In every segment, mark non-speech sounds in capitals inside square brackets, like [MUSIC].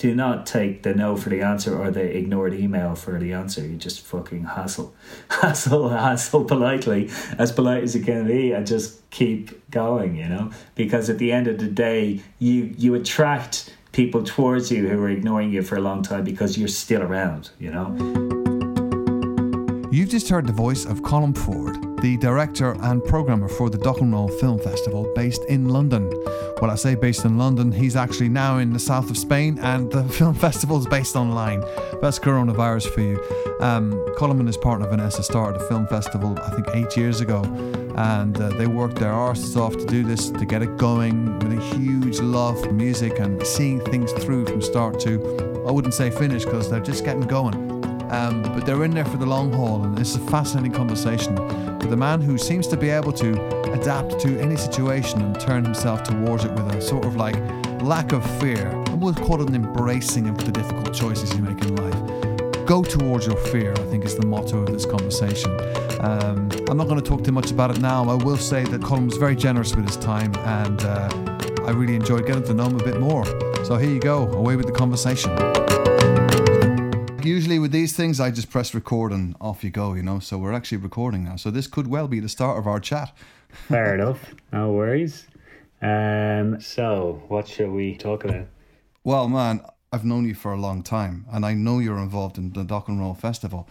do not take the no for the answer or the ignored email for the answer. You just fucking hassle, [LAUGHS] hassle, hassle politely, as polite as you can be, and just keep going. You know, because at the end of the day, you you attract people towards you who are ignoring you for a long time because you're still around. You know. You've just heard the voice of Colm Forde, the director and programmer for the Roll Film Festival based in London. Well, I say based in London, he's actually now in the south of Spain and the [LAUGHS] film festival is based online. That's coronavirus for you. Um, Colm and his partner Vanessa started a film festival, I think, eight years ago. And uh, they worked their arses off to do this, to get it going with a huge love for music and seeing things through from start to, I wouldn't say finish because they're just getting going. Um, but they're in there for the long haul, and it's a fascinating conversation with a man who seems to be able to adapt to any situation and turn himself towards it with a sort of like lack of fear. And we'll call it an embracing of the difficult choices you make in life. Go towards your fear, I think, is the motto of this conversation. Um, I'm not going to talk too much about it now. I will say that Colm was very generous with his time, and uh, I really enjoyed getting to know him a bit more. So here you go, away with the conversation usually with these things, I just press record and off you go, you know. So we're actually recording now. So this could well be the start of our chat. Fair [LAUGHS] enough. No worries. Um, so what shall we talk about? Well, man, I've known you for a long time, and I know you're involved in the Doc'N Roll Festival.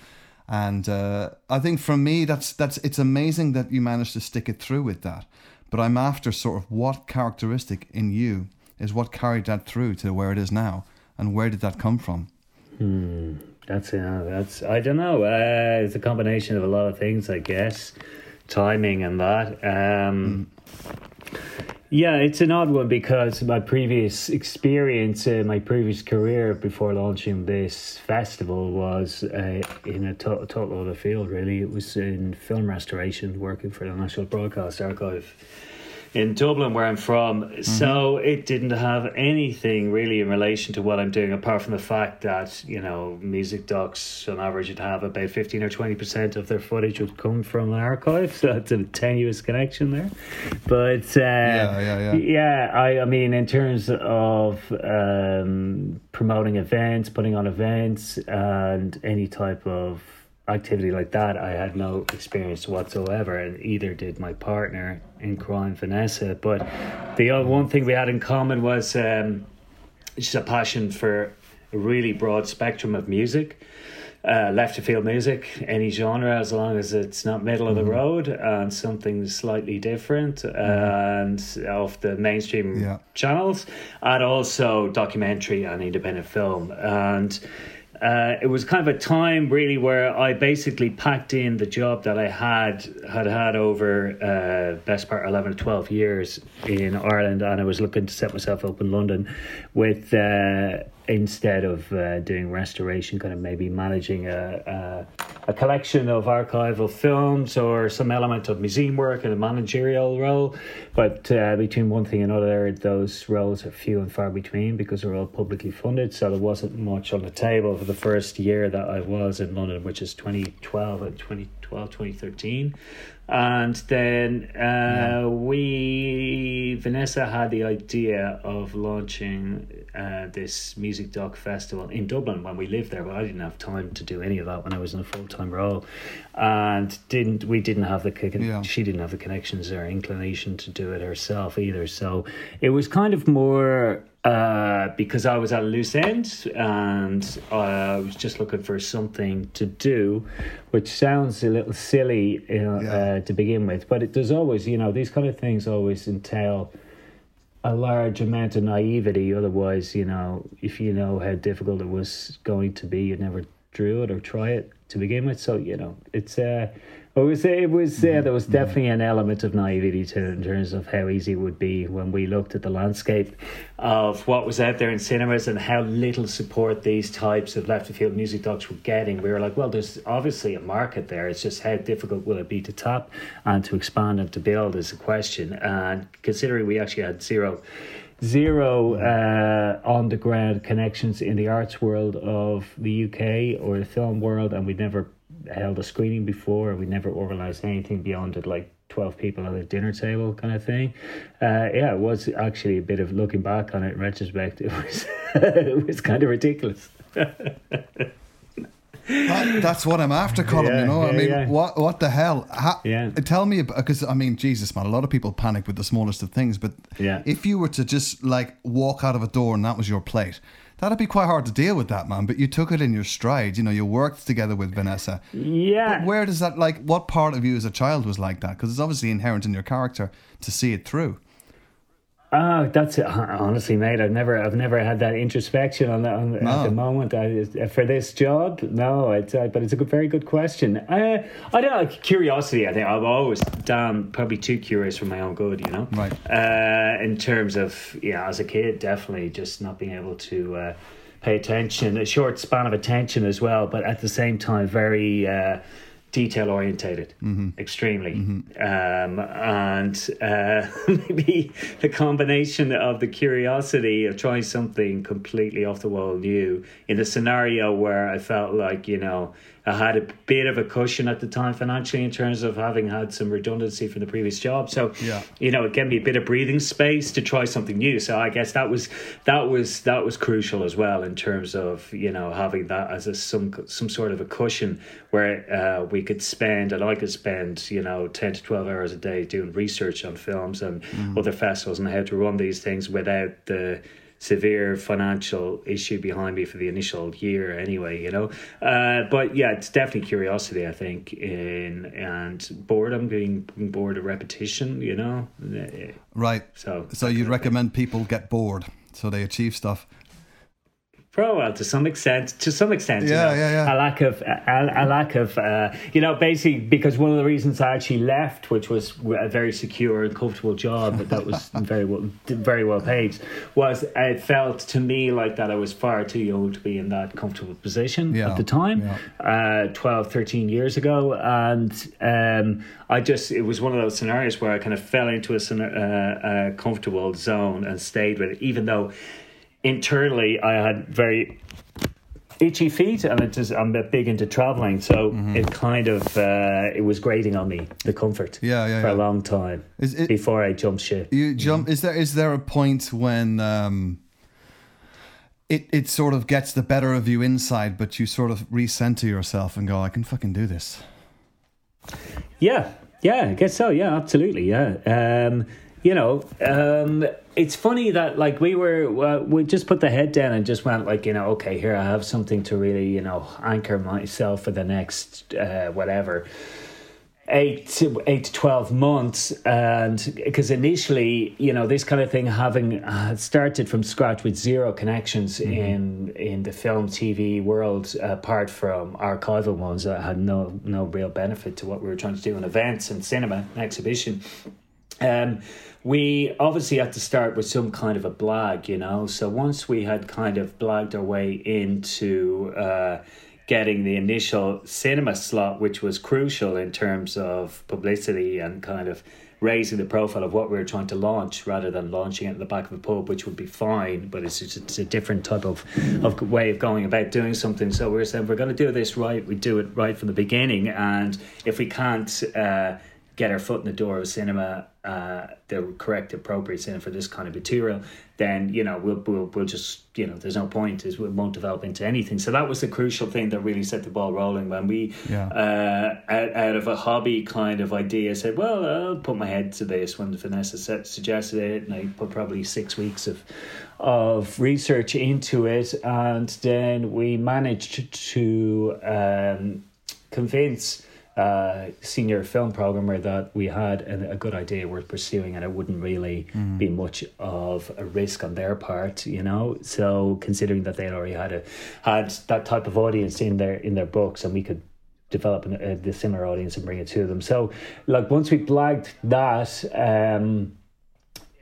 And uh, I think for me, that's that's it's amazing that you managed to stick it through with that. But I'm after sort of what characteristic in you is what carried that through to where it is now, and where did that come from? Hmm. That's yeah. That's I don't know. Uh, it's a combination of a lot of things, I guess. Timing and that. Um, yeah, it's an odd one because my previous experience, uh, my previous career before launching this festival was uh, in a to- total other field. Really, it was in film restoration, working for the National Broadcast Archive in Dublin, where I'm from. Mm-hmm. So it didn't have anything really in relation to what I'm doing, apart from the fact that you know music docs on average would have about fifteen or twenty percent of their footage would come from an archive. [LAUGHS] So it's a tenuous connection there. But uh, yeah, yeah, yeah. Yeah, I, I mean, in terms of um, promoting events, putting on events, and any type of activity like that, I had no experience whatsoever, and either did my partner in crime, Vanessa. But the one thing we had in common was um, just a passion for a really broad spectrum of music. Uh, left to field music, any genre, as long as it's not middle of the mm-hmm. road and something slightly different mm-hmm. and off the mainstream yeah. channels, and also documentary and independent film. And uh, it was kind of a time really where I basically packed in the job that I had had had over uh, best part eleven or twelve years in Ireland, and I was looking to set myself up in London with. Uh, instead of uh, doing restoration, kind of maybe managing a, a, a, collection of archival films or some element of museum work in a managerial role. But uh, between one thing and another, those roles are few and far between because they're all publicly funded. So there wasn't much on the table for the first year that I was in London, which is 2012 and 2012, 2013. And then uh, yeah. we, Vanessa had the idea of launching uh, this music doc festival in Dublin when we lived there, but I didn't have time to do any of that when I was in a full time role, and didn't we didn't have the yeah. she didn't have the connections or inclination to do it herself either. So it was kind of more uh, because I was at a loose end and I was just looking for something to do, which sounds a little silly you know, yeah. uh, to begin with, but it does always, you know, these kind of things always entail a large amount of naivety. Otherwise, you know, if you know how difficult it was going to be, you'd never drew it or try it to begin with. So, you know, it's uh, it was it was uh, there was definitely an element of naivety to in terms of how easy it would be when we looked at the landscape of what was out there in cinemas and how little support these types of left of field music docs were getting. We were like, well, there's obviously a market there. It's just how difficult will it be to tap and to expand and to build is a question. And considering we actually had zero zero uh, on the ground connections in the arts world of the UK or the film world, and we'd never held a screening before. We never organised anything beyond it, like 12 people at a dinner table kind of thing. Uh, yeah, it was actually a bit of looking back on it in retrospect. [LAUGHS] It was, it was kind of ridiculous. that, that's what I'm after, Colm. Yeah, you know, I mean, yeah. what what the hell? Ha- Yeah. Tell me because I mean, Jesus, man, a lot of people panic with the smallest of things. But Yeah. if you were to just like walk out of a door and that was your plate, that'd be quite hard to deal with, that man. But you took it in your stride. You know, you worked together with Vanessa. Yeah. Where does that like? What part of you as a child was like that? Because it's obviously inherent in your character to see it through. Oh, that's it. honestly, mate. I've never, I've never had that introspection on, the, on No. at the moment I, for this job. No, it's, uh, but it's a good, very good question. Uh, I don't know. Curiosity. I think I'm always damn probably too curious for my own good. You know, Right. Uh, in terms of yeah, as a kid, definitely just not being able to uh, pay attention, a short span of attention as well, but at the same time very. Detail orientated extremely. Um, and uh, [LAUGHS] maybe the combination of the curiosity of trying something completely off the wall new in a scenario where I felt like you know I had a bit of a cushion at the time financially in terms of having had some redundancy from the previous job. So Yeah. you know it gave me a bit of breathing space to try something new. So I guess that was that was that was crucial as well in terms of you know having that as a some some sort of a cushion where uh, we could spend and I could spend you know 10 to 12 hours a day doing research on films and other festivals and how to run these things without the severe financial issue behind me for the initial year anyway you know uh, but yeah it's definitely curiosity I think in and boredom being bored of repetition you know Right. so So you'd recommend people get bored so they achieve stuff. Well, to some extent, to some extent, you Yeah, know, yeah, yeah. a lack of, a, a lack of, uh, you know, basically because one of the reasons I actually left, which was a very secure and comfortable job but that was [LAUGHS] very well, very well paid, was it felt to me like that I was far too young to be in that comfortable position Yeah, at the time, yeah. uh, 12, 13 years ago, and um, I just it was one of those scenarios where I kind of fell into a, uh, a comfortable zone and stayed with it, even though internally I had very itchy feet and it just I'm a big into traveling so Mm-hmm. it kind of uh, it was grating on me the comfort Yeah, yeah, for yeah. a long time Is it- before I jumped ship You jump. Is there is there a point when um, it it sort of gets the better of you inside, but you sort of recenter yourself and go, I can fucking do this. Yeah, yeah, I guess so. Yeah, absolutely. Yeah. Um, you know, um, it's funny that like we were, uh, we just put the head down and just went like, you know, okay, here I have something to really, you know, anchor myself for the next uh, whatever eight to eight to twelve months, and because initially, you know, this kind of thing having uh, started from scratch with zero connections in in the film TV world, apart from archival ones that had no no real benefit to what we were trying to do in events and cinema and exhibition. Um, we obviously had to start with some kind of a blag, you know. So once we had kind of blagged our way into uh, getting the initial cinema slot, which was crucial in terms of publicity and kind of raising the profile of what we were trying to launch rather than launching it in the back of a pub, which would be fine, but it's just it's a different type of, of way of going about doing something. So we were saying we're going to do this right, we do it right from the beginning, and if we can't uh, get our foot in the door of cinema, uh, the correct, appropriate cinema for this kind of material, then you know we'll we'll, we'll just you know there's no point is we won't develop into anything. So that was the crucial thing that really set the ball rolling when we Yeah. uh, out, out of a hobby kind of idea said, well, I'll put my head to this when Vanessa said, suggested it, and I put probably six weeks of of research into it, and then we managed to um, convince uh, senior film programmer that we had a, a good idea worth pursuing and it wouldn't really be much of a risk on their part you know? So considering that they'd already had a had that type of audience in their in their books and we could develop an, a the similar audience and bring it to them. So like once we blagged that um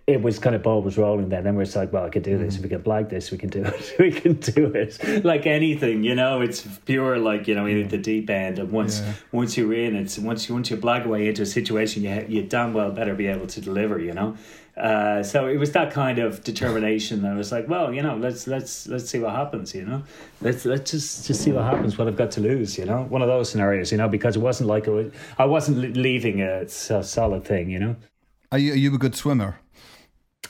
it was kind of ball was rolling then. Then we're like, well, I could do this. If we can blag this, we can do it. [LAUGHS] we can do it. Like anything, you know, it's pure like you know in the deep end. And once Yeah. once you're in, it's once you once you blag away into a situation, you you damn well better be able to deliver. You know. Uh, so it was that kind of determination. that I was like, well, you know, let's let's let's see what happens. You know, let's let's just just see what happens. What I've got to lose. You know, one of those scenarios. You know, because it wasn't like it was, I wasn't le- leaving a solid thing. You know. Are you, are you a good swimmer?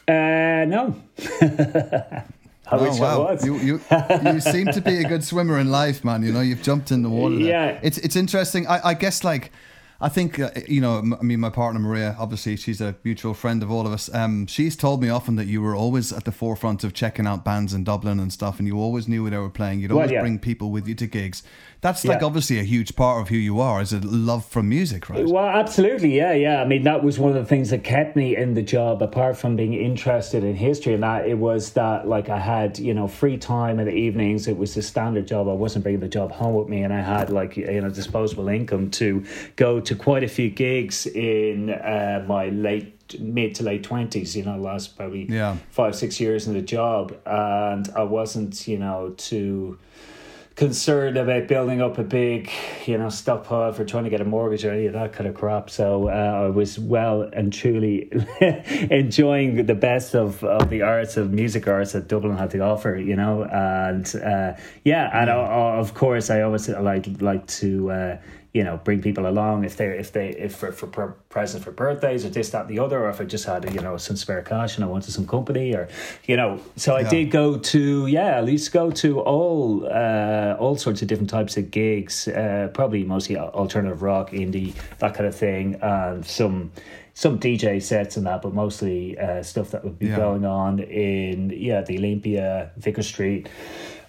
Uh, no. [LAUGHS] I wish I was. Oh, You, you, you seem to be a good swimmer in life, man. You know, you've jumped in the water. there. Yeah. It's, it's interesting. I, I guess, like, I think, uh, you know, m- I mean, my partner Maria, obviously, she's a mutual friend of all of us. Um, she's told me often that you were always at the forefront of checking out bands in Dublin and stuff, and you always knew where they were playing. You'd Well, always yeah. bring people with you to gigs. That's like Yeah. obviously a huge part of who you are, is a love for music, right? Well, absolutely, yeah, yeah. I mean, that was one of the things that kept me in the job, apart from being interested in history and that. It was that, like, I had, you know, free time in the evenings. It was a standard job. I wasn't bringing the job home with me, and I had, like, you know, disposable income to go to quite a few gigs in uh, my late mid to late 20s you know last probably Yeah. five six years in the job and i wasn't you know too concerned about building up a big, you know, stockpile for trying to get a mortgage or any of that kind of crap. So uh, I was well and truly [LAUGHS] enjoying the best of, of the arts of music arts that Dublin had to offer, you know, and uh, yeah, and uh, of course I always like like to. Uh, you know, bring people along if they if they if for for pre- present for birthdays or this that and the other, or if I just had you know some spare cash and I wanted some company, or you know. So I Yeah. did go to yeah, at least go to all uh, all sorts of different types of gigs, uh, probably mostly alternative rock, indie, that kind of thing, and some some DJ sets and that, but mostly uh, stuff that would be Yeah. going on in yeah the Olympia, Vicar Street.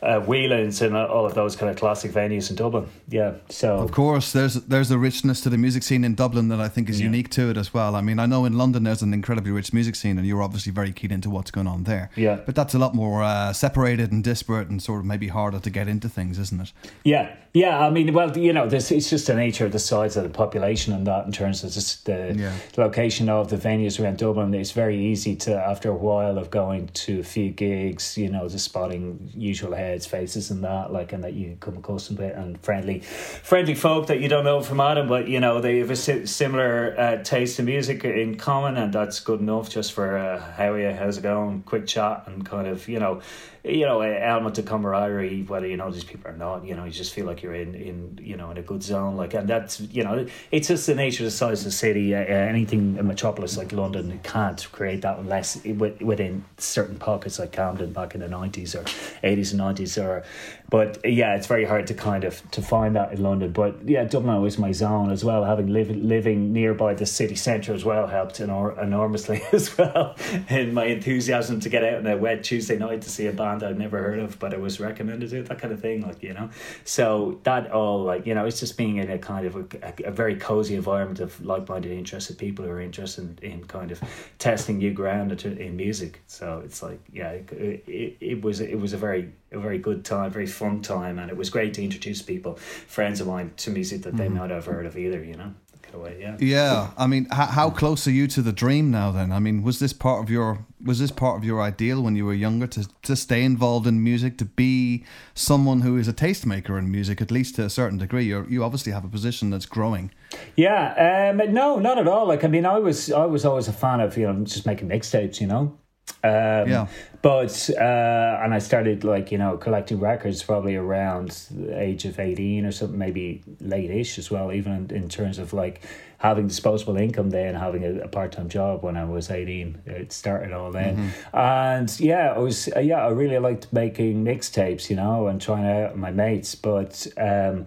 Uh, Whelan's and all of those kind of classic venues in Dublin. Yeah, so Of course, there's there's a richness to the music scene in Dublin that I think is unique to it as well. I mean, I know in London there's an incredibly rich music scene, and you're obviously very keen into what's going on there. Yeah. but that's a lot more uh, separated and disparate, and sort of maybe harder to get into things, isn't it? Yeah, yeah. I mean, well, you know, this it's just the nature of the size of the population and that in terms of just the Yeah. location of the venues around Dublin. It's very easy to, after a while of going to a few gigs, you know, just spotting usual faces, and that, like, and that you come accustomed to it, and friendly, friendly folk that you don't know from Adam, but you know they have a si- similar uh, taste in music in common, and that's good enough just for uh, how are you, how's it going, quick chat, and kind of you know you know, an element of camaraderie, whether you know these people or not, you know, you just feel like you're in, in you know, in a good zone. Like, and that's, you know, it's just the nature of the size of the city. Uh, anything a metropolis like London can't create that unless it, within certain pockets like Camden back in the 90s or 80s and 90s. Or, but yeah, it's very hard to kind of to find that in London. But yeah, Dublin was my zone as well. Having live, living nearby the city centre as well helped enor- enormously [LAUGHS] as well in my enthusiasm to get out on a wet Tuesday night to see a band I'd never heard of, but it was recommended to that kind of thing, like you know. So that all like you know, it's just being in a kind of a, a, a very cozy environment of like-minded, interested people who are interested in, kind of testing new ground in, in music. So it's like yeah, it, it, it was it was a very a very good time, very fun time, and it was great to introduce people, friends of mine, to music that they might have heard of either. You know, kind of way, yeah. Yeah, I mean, how, how close are you to the dream now? Then, I mean, was this part of your was this part of your ideal when you were younger to to stay involved in music, to be someone who is a tastemaker in music, at least to a certain degree? You you obviously have a position that's growing. Yeah, um, no, not at all. Like, I mean, I was, I was always a fan of you know just making mixtapes, you know. Um, Yeah. But uh, and I started like you know collecting records probably around the age of eighteen or something, maybe late-ish as well. Even in, in terms of like having disposable income then, having a, a part-time job when I was eighteen, it started all then. And yeah, I was uh, yeah, I really liked making mixtapes, you know, and trying out my mates. But um,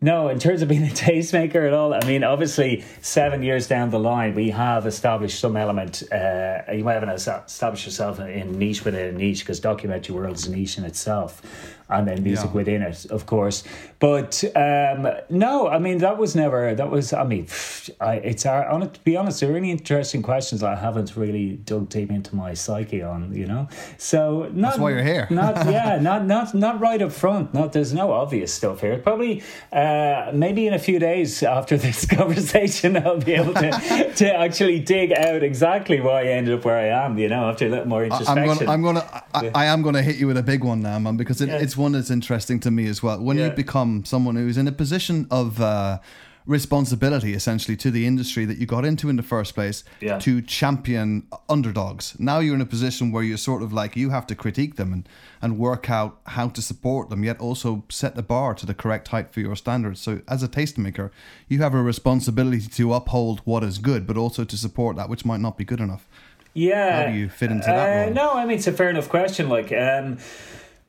no, in terms of being a tastemaker at all, I mean, obviously, seven years down the line, we have established some element. Uh, you might have established yourself in niche within a niche because documentary world is a niche in itself. And then music Yeah. within it, of course. But um, no, I mean that was never that was. I mean, I, it's our, on it, to be honest, they're really interesting questions I haven't really dug deep into my psyche on. You know, so not, That's why you're here. [LAUGHS] not yeah, [LAUGHS] not not not right up front. Not there's no obvious stuff here. Probably uh, maybe in a few days after [LAUGHS] this conversation, I'll be able to to actually dig out exactly why I ended up where I am. You know, after a little more I'm introspection. gonna, I'm gonna, I, I am gonna hit you with a big one now, man, because it, Yeah. it's one that's interesting to me as well. When Yeah. you become someone who's in a position of uh, responsibility, essentially, to the industry that you got into in the first place, Yeah. to champion underdogs. Now you're in a position where you're sort of like you have to critique them and and work out how to support them, yet also set the bar to the correct height for your standards. So, as a tastemaker, you have a responsibility to uphold what is good, but also to support that which might not be good enough. Yeah. How do you fit into that Uh. No, I mean it's a fair enough question. Like, um,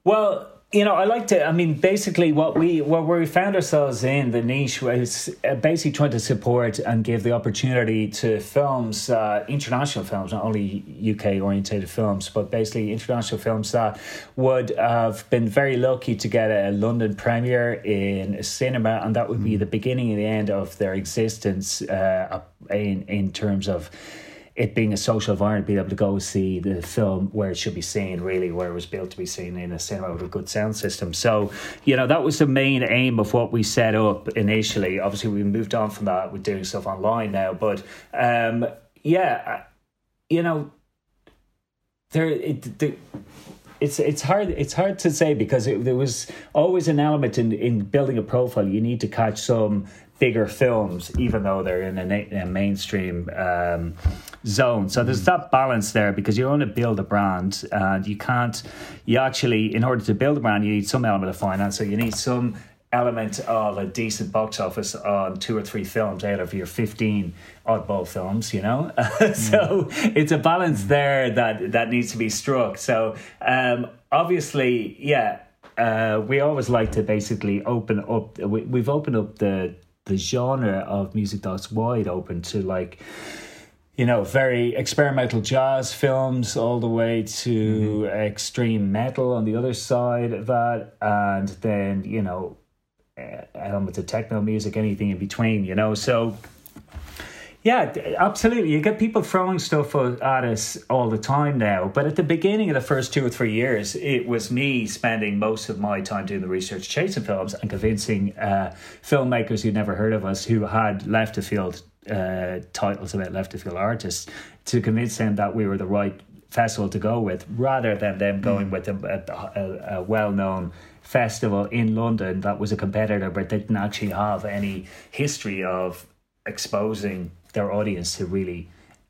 well, you know, I like to. I mean, basically, what we what we found ourselves in the niche was uh, basically trying to support and give the opportunity to films, uh, international films, not only UK orientated films, but basically international films that would have been very lucky to get a London premiere in a cinema, and that would be the beginning and the end of their existence uh, in in terms of it being a social environment, being able to go see the film where it should be seen, really, where it was built to be seen in a cinema with a good sound system. So, you know, that was the main aim of what we set up initially. Obviously, we moved on from that. We're doing stuff online now, but um, yeah, you know, there it. It's it's hard it's hard to say because it, there was always an element in in building a profile. You need to catch some bigger films, even though they're in a, a mainstream um, zone. So there's that balance there because you want to build a brand, and you can't. You actually, in order to build a brand, you need some element of finance. So you need some element of a decent box office on two or three films out of your 15 oddball films you know [LAUGHS] so it's a balance there that that needs to be struck so um obviously yeah uh we always like to basically open up we, we've opened up the the genre of music that's wide open to like you know, very experimental jazz films all the way to extreme metal on the other side of that. And then, you know, elements of techno music, anything in between, you know. So, yeah, absolutely. You get people throwing stuff at us all the time now. But at the beginning of the first two or three years, it was me spending most of my time doing the research, chasing films, and convincing uh, filmmakers who'd never heard of us who had left the field uh, titles about left of field artists to convince them that we were the right festival to go with rather than them going with a, a, a, a well known festival in London that was a competitor but didn't actually have any history of exposing their audience to really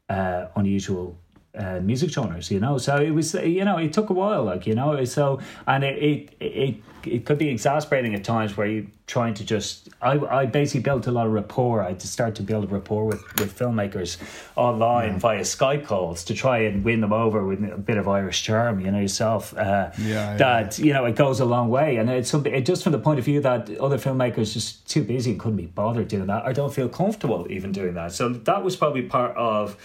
uh, unusual uh, music genres, you know. So it was, you know, it took a while, like you know. So and it it it, it could be exasperating at times where you're trying to just. I I basically built a lot of rapport. I had to start to build a rapport with with filmmakers online via Skype calls to try and win them over with a bit of Irish charm, you know yourself. Uh, Yeah, that you know it goes a long way, and it's something it, just from the point of view that other filmmakers just too busy and couldn't be bothered doing that, or don't feel comfortable even doing that. So that was probably part of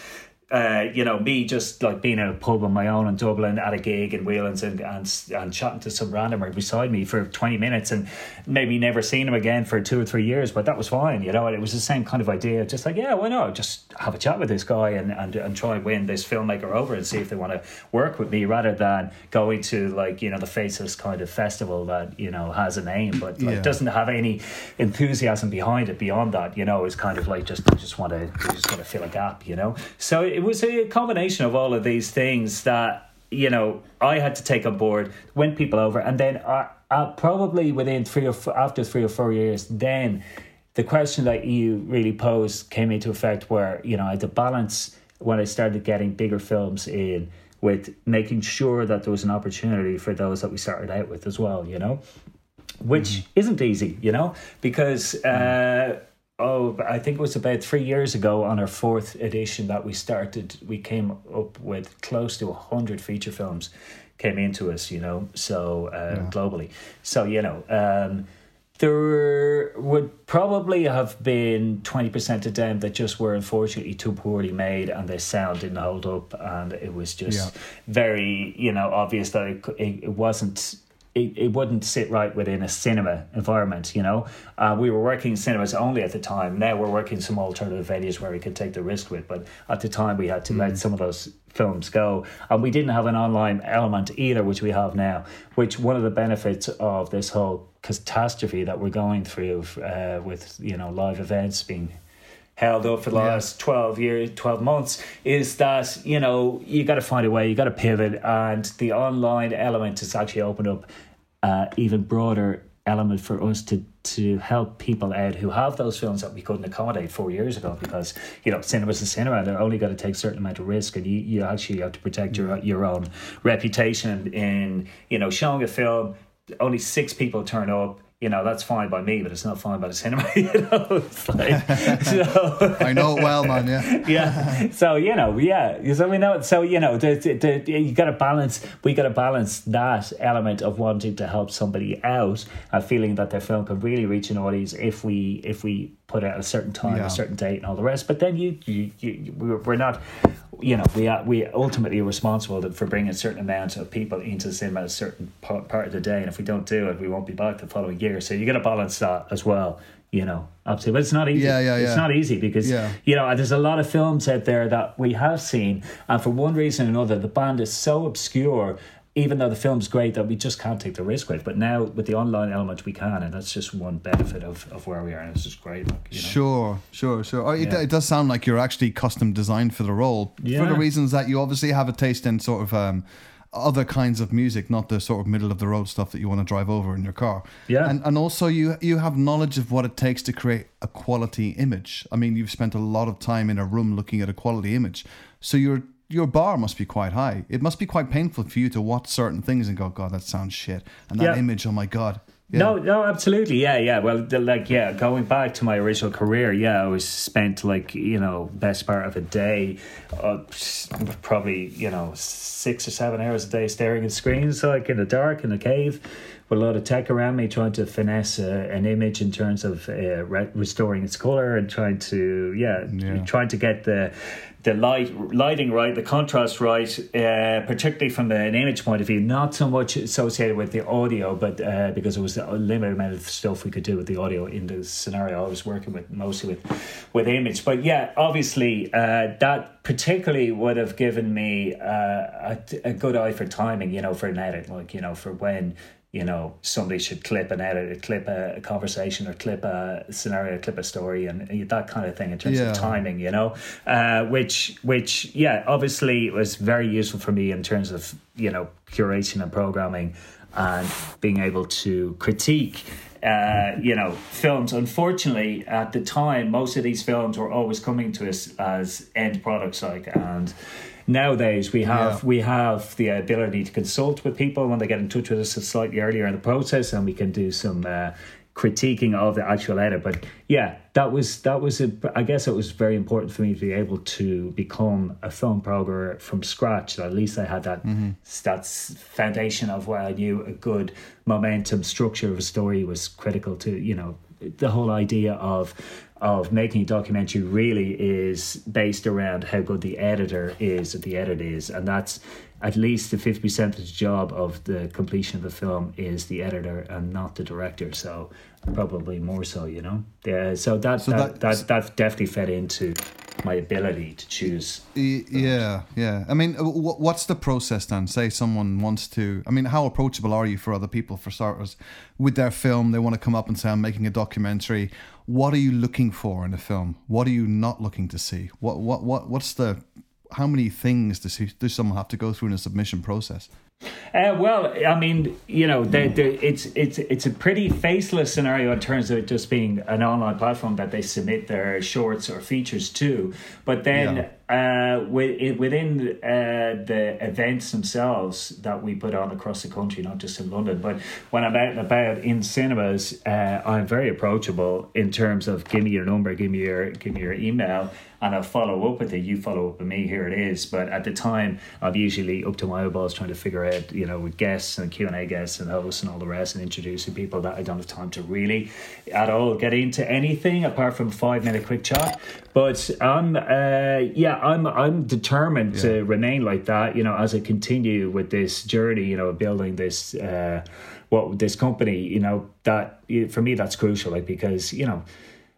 uh, you know, me just like being in a pub on my own in Dublin at a gig in Whelan's and, and and chatting to some randomer beside me for 20 minutes and maybe never seen him again for two or three years, but that was fine, you know, and it was the same kind of idea. Just like, yeah, why not? Just have a chat with this guy and, and, and try and win this filmmaker over and see if they want to work with me rather than going to like, you know, the faceless kind of festival that, you know, has a name, but like Yeah. doesn't have any enthusiasm behind it beyond that, you know, it's kind of like just, just want to, just want to fill a gap, you know? So it was a combination of all of these things that, you know, I had to take on board, win people over, and then uh, uh, probably within three or four, after three or four years, then the question that you really posed came into effect where, you know, I had to balance when I started getting bigger films in with making sure that there was an opportunity for those that we started out with as well, you know? which isn't easy, you know, because uh, oh, I think it was about three years ago on our fourth edition that we started. We came up with close to hundred feature films came into us, you know, so uh, globally. So you know. Um, there would probably have been 20% of them that just were unfortunately too poorly made and the sound didn't hold up and it was just Yeah. very you know obvious that it, it wasn't it, it wouldn't sit right within a cinema environment, you know. Uh, we were working in cinemas only at the time. Now we're working some alternative venues where we could take the risk with, but at the time we had to mm. let some of those films go. And we didn't have an online element either, which we have now, which one of the benefits of this whole catastrophe that we're going through uh, with, you know, live events being held up for the yeah. last 12 years 12 months is that you know you got to find a way you got to pivot and the online element has actually opened up uh, even broader element for us to to help people out who have those films that we couldn't accommodate four years ago because you know cinema's a cinema they're only going to take a certain amount of risk and you, you actually have to protect your your own reputation in you know showing a film only six people turn up you know, that's fine by me, but it's not fine by the cinema. [LAUGHS] You know, it's like, [LAUGHS] so, I know it well, man. Yeah, [LAUGHS] yeah. So you know, yeah. So we know. So you know, the, the, the, you got to balance. We got to balance that element of wanting to help somebody out and feeling that their film can really reach an audience if we if we put out a certain time, yeah. a certain date, and all the rest. But then you, you, you we're not you know, we are, we ultimately are responsible for bringing a certain amount of people into the cinema at a certain part, part of the day, and if we don't do it, we won't be back the following year. So you got to balance that as well. You know, absolutely, but it's not easy. Yeah, yeah, yeah. It's not easy because yeah. you know there's a lot of films out there that we have seen, and for one reason or another, the band is so obscure even though the film's great that we just can't take the risk with. But now with the online element, we can, and that's just one benefit of, of where we are. And it's just great. Like, you know? Sure, sure, sure. Oh, it, yeah. it, does sound like you're actually custom designed for the role yeah. for the reasons that you obviously have a taste in sort of. Um, other kinds of music, not the sort of middle of the road stuff that you want to drive over in your car. Yeah. And and also you you have knowledge of what it takes to create a quality image. I mean, you've spent a lot of time in a room looking at a quality image. So you're your bar must be quite high. It must be quite painful for you to watch certain things and go, God, that sounds shit. And that yeah. image, oh my God. Yeah. No, no, absolutely, yeah, yeah. Well, the, like, yeah, going back to my original career, yeah, I was spent like you know best part of a day, uh, probably you know six or seven hours a day staring at screens, like in the dark in a cave, with a lot of tech around me, trying to finesse uh, an image in terms of uh, re- restoring its color and trying to, yeah, yeah, trying to get the the light lighting right, the contrast right, uh, particularly from an image point of view. Not so much associated with the audio, but uh, because it was a limited amount of stuff we could do with the audio in the scenario I was working with, mostly with with image. But yeah, obviously uh, that particularly would have given me uh, a, a good eye for timing. You know, for an edit, like you know, for when you know somebody should clip an edit, a clip a, a, conversation, or clip a scenario, clip a story, and that kind of thing in terms yeah. of timing. You know, uh, which which yeah, obviously was very useful for me in terms of you know curation and programming and being able to critique uh, you know, films. Unfortunately, at the time, most of these films were always coming to us as end products, like and nowadays we have yeah. we have the ability to consult with people when they get in touch with us slightly earlier in the process, and we can do some uh, critiquing of the actual edit. But yeah, that was that was a, I guess it was very important for me to be able to become a film programmer from scratch. At least I had that mm-hmm. that foundation of where I knew a good momentum structure of a story was critical to you know the whole idea of of making a documentary really is based around how good the editor is, the edit is, and that's at least the fifty percent of the job of the completion of the film is the editor and not the director. So probably more so, you know. Yeah, so that so that, that, that that definitely fed into my ability to choose. Yeah, yeah. I mean, uh, what's the process then? Say someone wants to. I mean, how approachable are you for other people, for starters, with their film? They want to come up and say, "I'm making a documentary." What are you looking for in a film? What are you not looking to see? What what what what's the how many things does he, does someone have to go through in a submission process? Uh, well, I mean, you know, they, they, it's it's it's a pretty faceless scenario in terms of it just being an online platform that they submit their shorts or features to. But then yeah. Uh, within uh, the events themselves that we put on across the country, not just in London, but when I'm out and about in cinemas, uh, I'm very approachable in terms of give me your number, give me your give me your email, and I'll follow up with it. You follow up with me. Here it is. But at the time, I'm usually up to my eyeballs trying to figure out, you know, with guests and Q and A guests and hosts and all the rest, and introducing people that I don't have time to really at all get into anything apart from five minute quick chat. But um, uh, yeah, yeah, I'm I'm determined to remain like that. You know, as I continue with this journey, you know, building this uh, what this company. You know, that for me that's crucial. Like because you know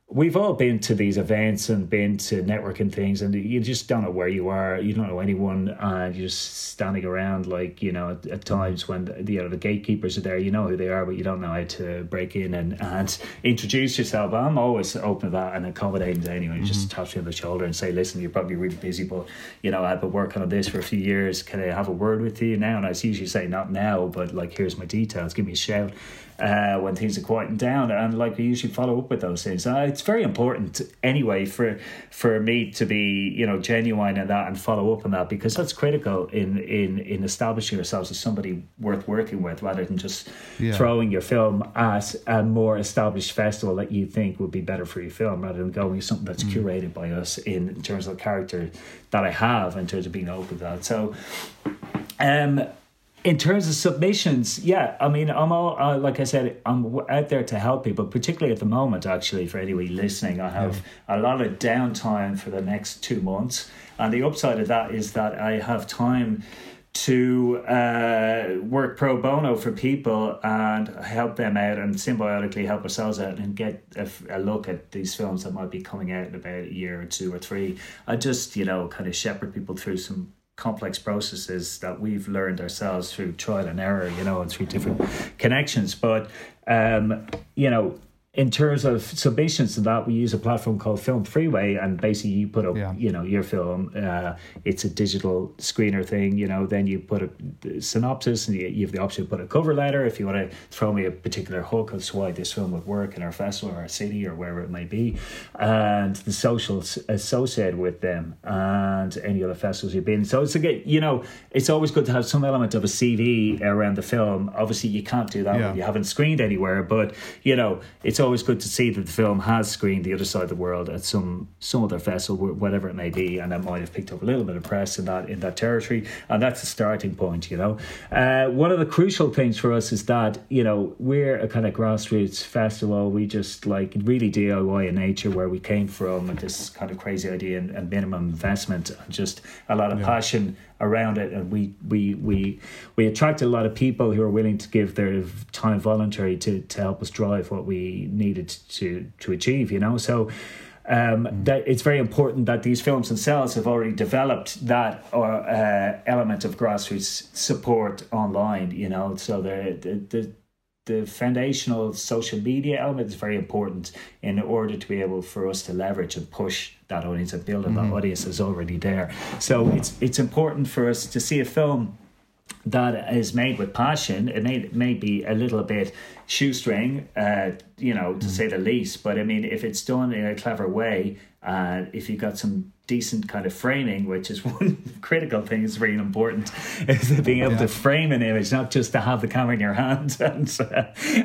we've all been to these events and been to networking things and you just don't know where you are. You don't know anyone and you're just standing around like you know at, at times when the, you know the gatekeepers are there. You know who they are but you don't know how to break in and, and introduce yourself. I'm always open to that and accommodating to anyone mm-hmm. just touch you on the shoulder and say listen you're probably really busy but you know i've been working on this for a few years. Can i have a word with you now? And i usually say not now but like here's my details. Give me a shout uh, when things are quieting down, and like we usually follow up with those things. Uh, it's very important anyway for for me to be you know genuine in that and follow up on that because that's critical in in in establishing yourselves as somebody worth working with, rather than just yeah. throwing your film at a more established festival that you think would be better for your film, rather than going something that's mm. curated by us in, in terms of the character that I have in terms of being open to that. So. Um, in terms of submissions, yeah, I mean, I'm all uh, like I said, I'm out there to help people, particularly at the moment. Actually, for anybody listening, I have yeah. a lot of downtime for the next two months, and the upside of that is that I have time to uh, work pro bono for people and help them out and symbiotically help ourselves out and get a, a, look at these films that might be coming out in about a year or two or three. I just, you know, kind of shepherd people through some complex processes that we've learned ourselves through trial and error, you know, and through different connections. But um, you know, in terms of submissions to that, we use a platform called Film Freeway, and basically you put up, yeah. you know, your film. Uh, it's a digital screener thing, you know. Then you put a synopsis, and you, you have the option to put a cover letter if you want to throw me a particular hook as to why this film would work in our festival or our city or wherever it may be, and the socials associated with them and any other festivals you've been. So it's again, you know, it's always good to have some element of a CV around the film. Obviously, you can't do that yeah. when you haven't screened anywhere, but you know, it's always good to see that the film has screened the other side of the world at some some other festival, whatever it may be, and that might have picked up a little bit of press in that in that territory, and that's a starting point. You know, uh, one of the crucial things for us is that you know we're a kind of grassroots festival. We just like really DIY in nature where we came from, and this kind of crazy idea and, and minimum investment, and just a lot of yeah. passion around it. And we we we we attracted a lot of people who are willing to give their time voluntary to to help us drive what we needed to to achieve you know? So um, mm. that it's very important that these films themselves have already developed that or uh, element of grassroots support online you know? So the the, foundational social media element is very important in order to be able for us to leverage and push that audience and build mm-hmm. that audience is already there. So it's it's important for us to see a film that is made with passion. It may may be a little bit shoestring, uh, you know, to mm-hmm. say the least. But I mean, if it's done in a clever way, uh, if you've got some decent kind of framing, which is [LAUGHS] one critical thing is really important, [LAUGHS] is being able yeah. to frame an image, not just to have the camera in your hand [LAUGHS] and uh,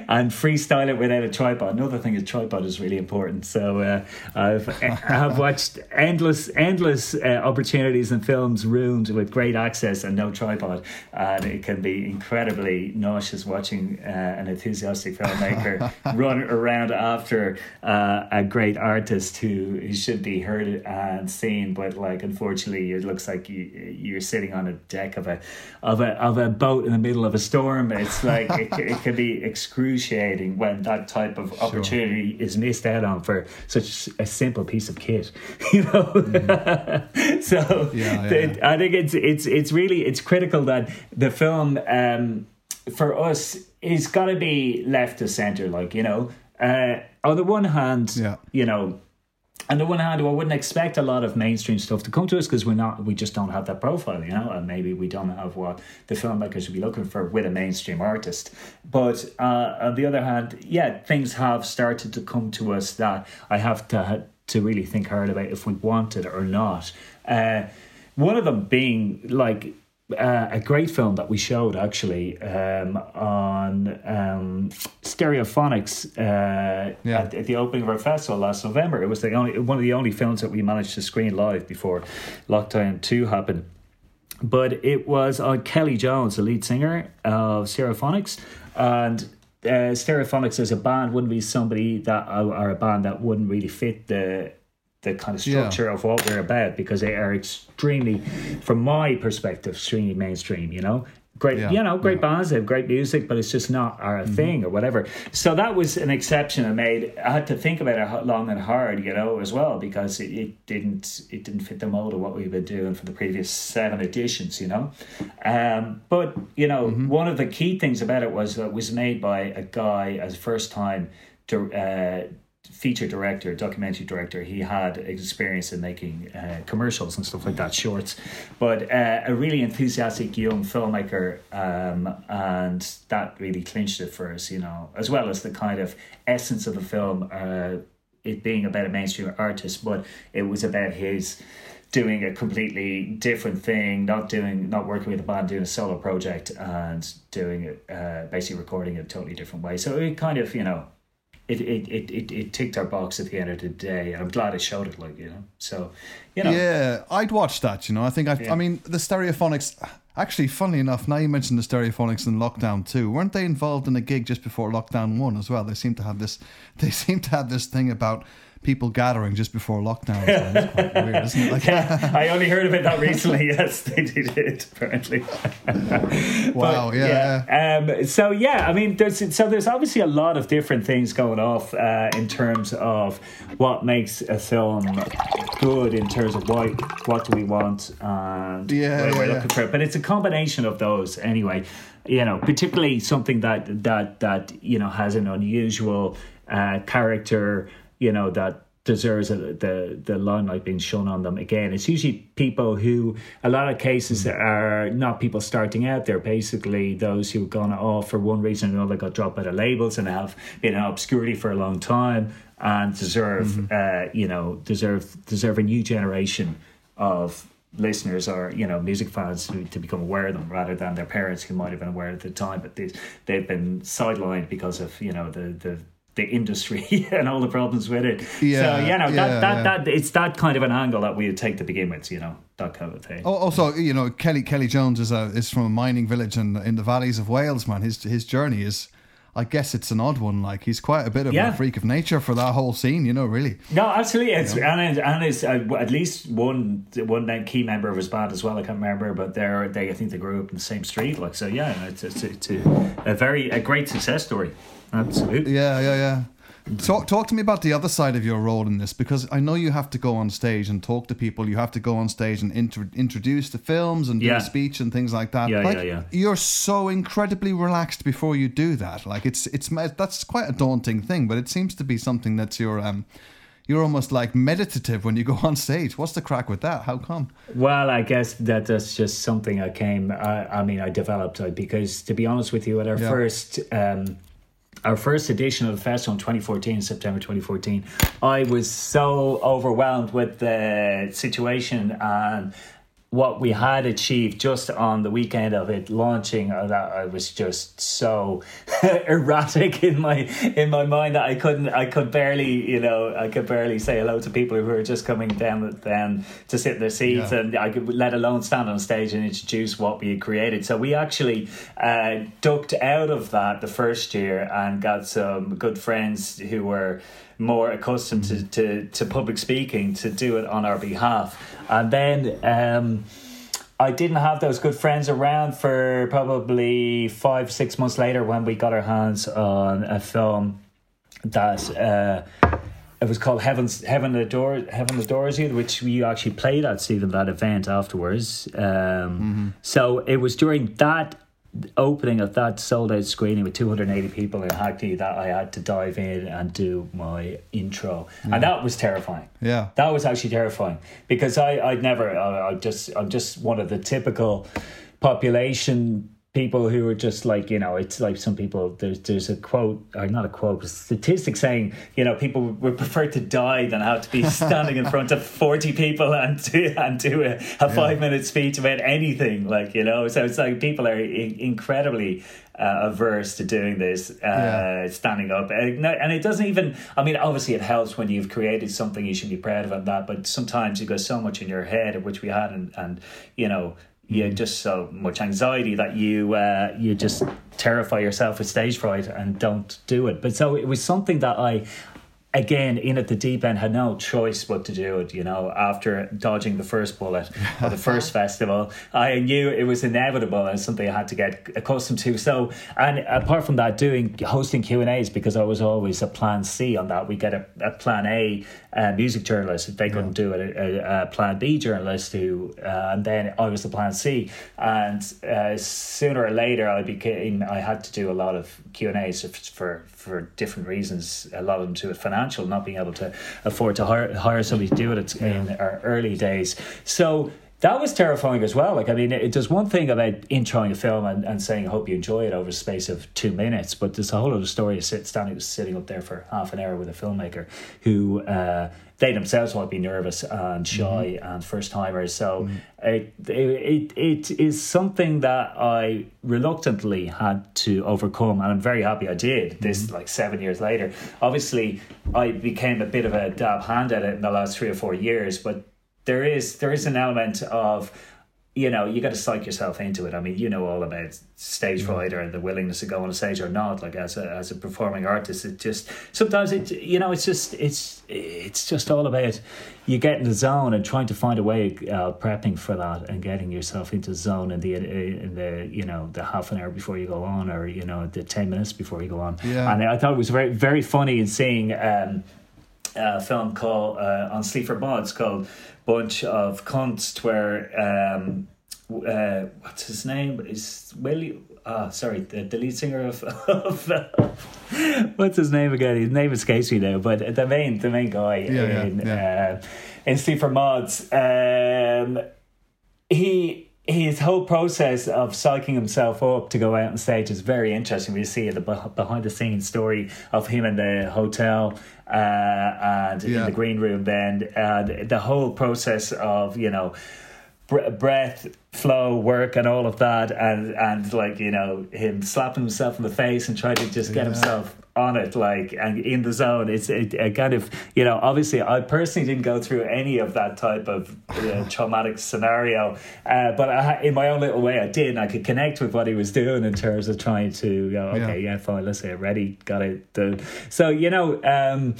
and freestyle it without a tripod. Another thing is tripod is really important. So uh, I've I've watched endless endless uh, opportunities in films ruined with great access and no tripod, and it can be incredibly nauseous watching uh, an enthusiastic filmmaker [LAUGHS] run around after uh, a great artist who, who should be heard and seen but like unfortunately, it looks like you you're sitting on a deck of a of a of a boat in the middle of a storm. It's like it, it can be excruciating when that type of opportunity sure. is missed out on for such a simple piece of kit, [LAUGHS] you know. Mm. [LAUGHS] so yeah, yeah. I think it's it's it's really it's critical that the film um, for us is got to be left to center, like you know. Uh, on the one hand, yeah. you know, on the one hand, I wouldn't expect a lot of mainstream stuff to come to us because we're not, we just don't have that profile, you know, and maybe we don't have what the filmmakers would be looking for with a mainstream artist. But uh, on the other hand, yeah, things have started to come to us that I have to to really think hard about if we want it or not. Uh, one of them being like uh, a great film that we showed actually um, on um, Stereophonics uh, yeah. at, at, the opening of our festival last November. It was the only one of the only films that we managed to screen live before lockdown two happened. But it was on Kelly Jones, the lead singer of Stereophonics, and uh, Stereophonics as a band wouldn't be somebody that or a band that wouldn't really fit the the kind of structure yeah. of what we're about because they are extremely, from my perspective, extremely mainstream. You know, great, yeah. you know, great yeah. bands, they have great music, but it's just not our mm-hmm. thing or whatever. So that was an exception I made. I had to think about it long and hard, you know, as well because it, it didn't it didn't fit the mold of what we've been doing for the previous seven editions, you know. Um, but you know, mm-hmm. one of the key things about it was that it was made by a guy as first time to. Uh, feature director, documentary director. He had experience in making uh, commercials and stuff like that, shorts, but uh, a really enthusiastic young filmmaker, um, and that really clinched it for us, you know, as well as the kind of essence of the film, uh, it being about a mainstream artist, but it was about his doing a completely different thing, not doing, not working with a band, doing a solo project, and doing it, uh, basically recording it a totally different way. So it kind of, you know, it, it, it, it, it ticked our box at the end of the day. And I'm glad I showed it, like, you know. So, you know. Yeah, I'd watch that, you know. I think, I, yeah. I mean, the Stereophonics, actually, funnily enough, now you mentioned the Stereophonics in lockdown too. Weren't they involved in a gig just before lockdown one as well? They seem to have this, [LAUGHS] they seem to have this thing about people gathering just before lockdown. It's quite [LAUGHS] weird, isn't it? Like, yeah, [LAUGHS] I only heard about that recently. [LAUGHS] yes, they did it apparently. wow. But, yeah. yeah. Um, so yeah, I mean, there's so there's obviously a lot of different things going off uh, in terms of what makes a film good in terms of why what do we want and yeah, what yeah, we're looking for. But it's a combination of those anyway. You know, particularly something that that that you know has an unusual uh, character you know that deserves a, the the limelight being shown on them again. It's usually people who, a lot of cases, mm. are not people starting out. They're basically those who've gone off for one reason or another, got dropped by the labels and have been in obscurity for a long time and deserve, mm-hmm. uh, you know, deserve deserve a new generation of listeners or you know music fans to, to become aware of them rather than their parents who might have been aware at the time but they, they've been sidelined because of you know the the the industry [LAUGHS] and all the problems with it. Yeah, so you know yeah, that that, yeah. that it's that kind of an angle that we would take to begin with. You know that kind of thing. Also, you know Kelly Kelly Jones is a is from a mining village in in the valleys of Wales. Man, his his journey is. I guess it's an odd one. Like he's quite a bit of yeah. a freak of nature for that whole scene, you know. Really, no, absolutely. It's you know? and and is uh, at least one one key member of his band as well. I can't remember, but they're they I think they grew up in the same street. Like so, yeah, it's it's, it's a, a very a great success story. Absolutely. Yeah, yeah, yeah. Talk, talk to me about the other side of your role in this because I know you have to go on stage and talk to people. You have to go on stage and inter- introduce the films and do yeah. a speech and things like that. Yeah, like, yeah, yeah. You're so incredibly relaxed before you do that. Like it's it's that's quite a daunting thing, but it seems to be something that's your um you're almost like meditative when you go [LAUGHS] on stage. What's the crack with that? How come? Well, I guess that that's just something I came. I, I mean, I developed it because, to be honest with you, at our yeah. first um, our first edition of the festival in 2014, September 2014, I was so overwhelmed with the situation and what we had achieved just on the weekend of it launching uh, that I was just so [LAUGHS] erratic in my in my mind that I couldn't I could barely you know I could barely say hello to people who were just coming down then to sit in their seats yeah. and I could let alone stand on stage and introduce what we had created so we actually uh, ducked out of that the first year and got some good friends who were more accustomed to, to, to public speaking to do it on our behalf. And then um, I didn't have those good friends around for probably five, six months later when we got our hands on a film that. Uh, it was called Heaven's Heaven Adore Heaven Adores You, which we actually played at Stephen that event afterwards. Um, mm-hmm. So it was during that opening of that sold out screening with 280 people in Hackney that I had to dive in and do my intro. And mm. that was terrifying. Yeah. That was actually terrifying because I I'd never I, I just I'm just one of the typical population people who are just like you know it's like some people there's there's a quote or not a quote a statistic saying you know people would prefer to die than have to be [LAUGHS] standing in front of 40 people and do and do a, a five minute speech about anything like you know? So it's like people are I- incredibly uh, averse to doing this uh, yeah. standing up. And, and it doesn't even i mean obviously it helps when you've created something you should be proud of and that but sometimes you've got so much in your head which we had and, and you know you just so much anxiety that you uh, you just terrify yourself with stage fright and don't do it. But so it was something that I again in at the deep end had no choice but to do it you know after dodging the first bullet at the [LAUGHS] first festival. I knew it was inevitable and something i had to get accustomed to. So and apart from that doing hosting q and a's because i was always a plan c on that. We get a, a plan a uh, music journalist. If they couldn't do it a, a, plan b journalist who uh, and then i was the plan c. And uh, sooner or later i became i had to do a lot of q and a's for for different reasons a lot of them to it financially financial, not being able to afford to hire, hire somebody to do it—it's in our early days. So that was terrifying as well. Like, I mean, it, there's one thing about introing a film and, and saying, I hope you enjoy it over a space of two minutes, but there's a whole other story of sit, standing, sitting up there for half an hour with a filmmaker who, uh, they themselves might be nervous and shy mm-hmm. and first timers. So mm-hmm. it, it it is something that I reluctantly had to overcome, and I'm very happy I did. This mm-hmm. like seven years later. Obviously, I became a bit of a dab hand at it in the last three or four years, but there is there is an element of you know, you got to psych yourself into it. I mean, you know all about stage fright and the willingness to go on a stage or not. Like as a as a performing artist, it just sometimes it you know it's just it's it's just all about you get in the zone and trying to find a way uh, prepping for that and getting yourself into the zone in the in the you know the half an hour before you go on or you know the ten minutes before you go on. Yeah. And I thought it was very very funny in seeing. Um, a film called uh, on Sleaford Mods called Bunch of Kunst where um, uh, what's his name is Willie. Ah, oh, sorry, the, the lead singer of, of [LAUGHS] what's his name again? His name escapes me now, but the main the main guy yeah, in yeah, yeah. Uh, in Sleaford Mods, um, he his whole process of psyching himself up to go out on stage is very interesting. We see the behind the scenes story of him in the hotel uh, and yeah. in the green room. Then and the whole process of you know breath flow work and all of that and and like you know him slapping himself in the face and trying to just get yeah. himself on it like and in the zone it's it, it, kind of you know obviously i personally didn't go through any of that type of uh, traumatic scenario uh, but I, in my own little way i did and i could connect with what he was doing in terms of trying to go okay yeah, yeah fine let's say ready got it done. so you know um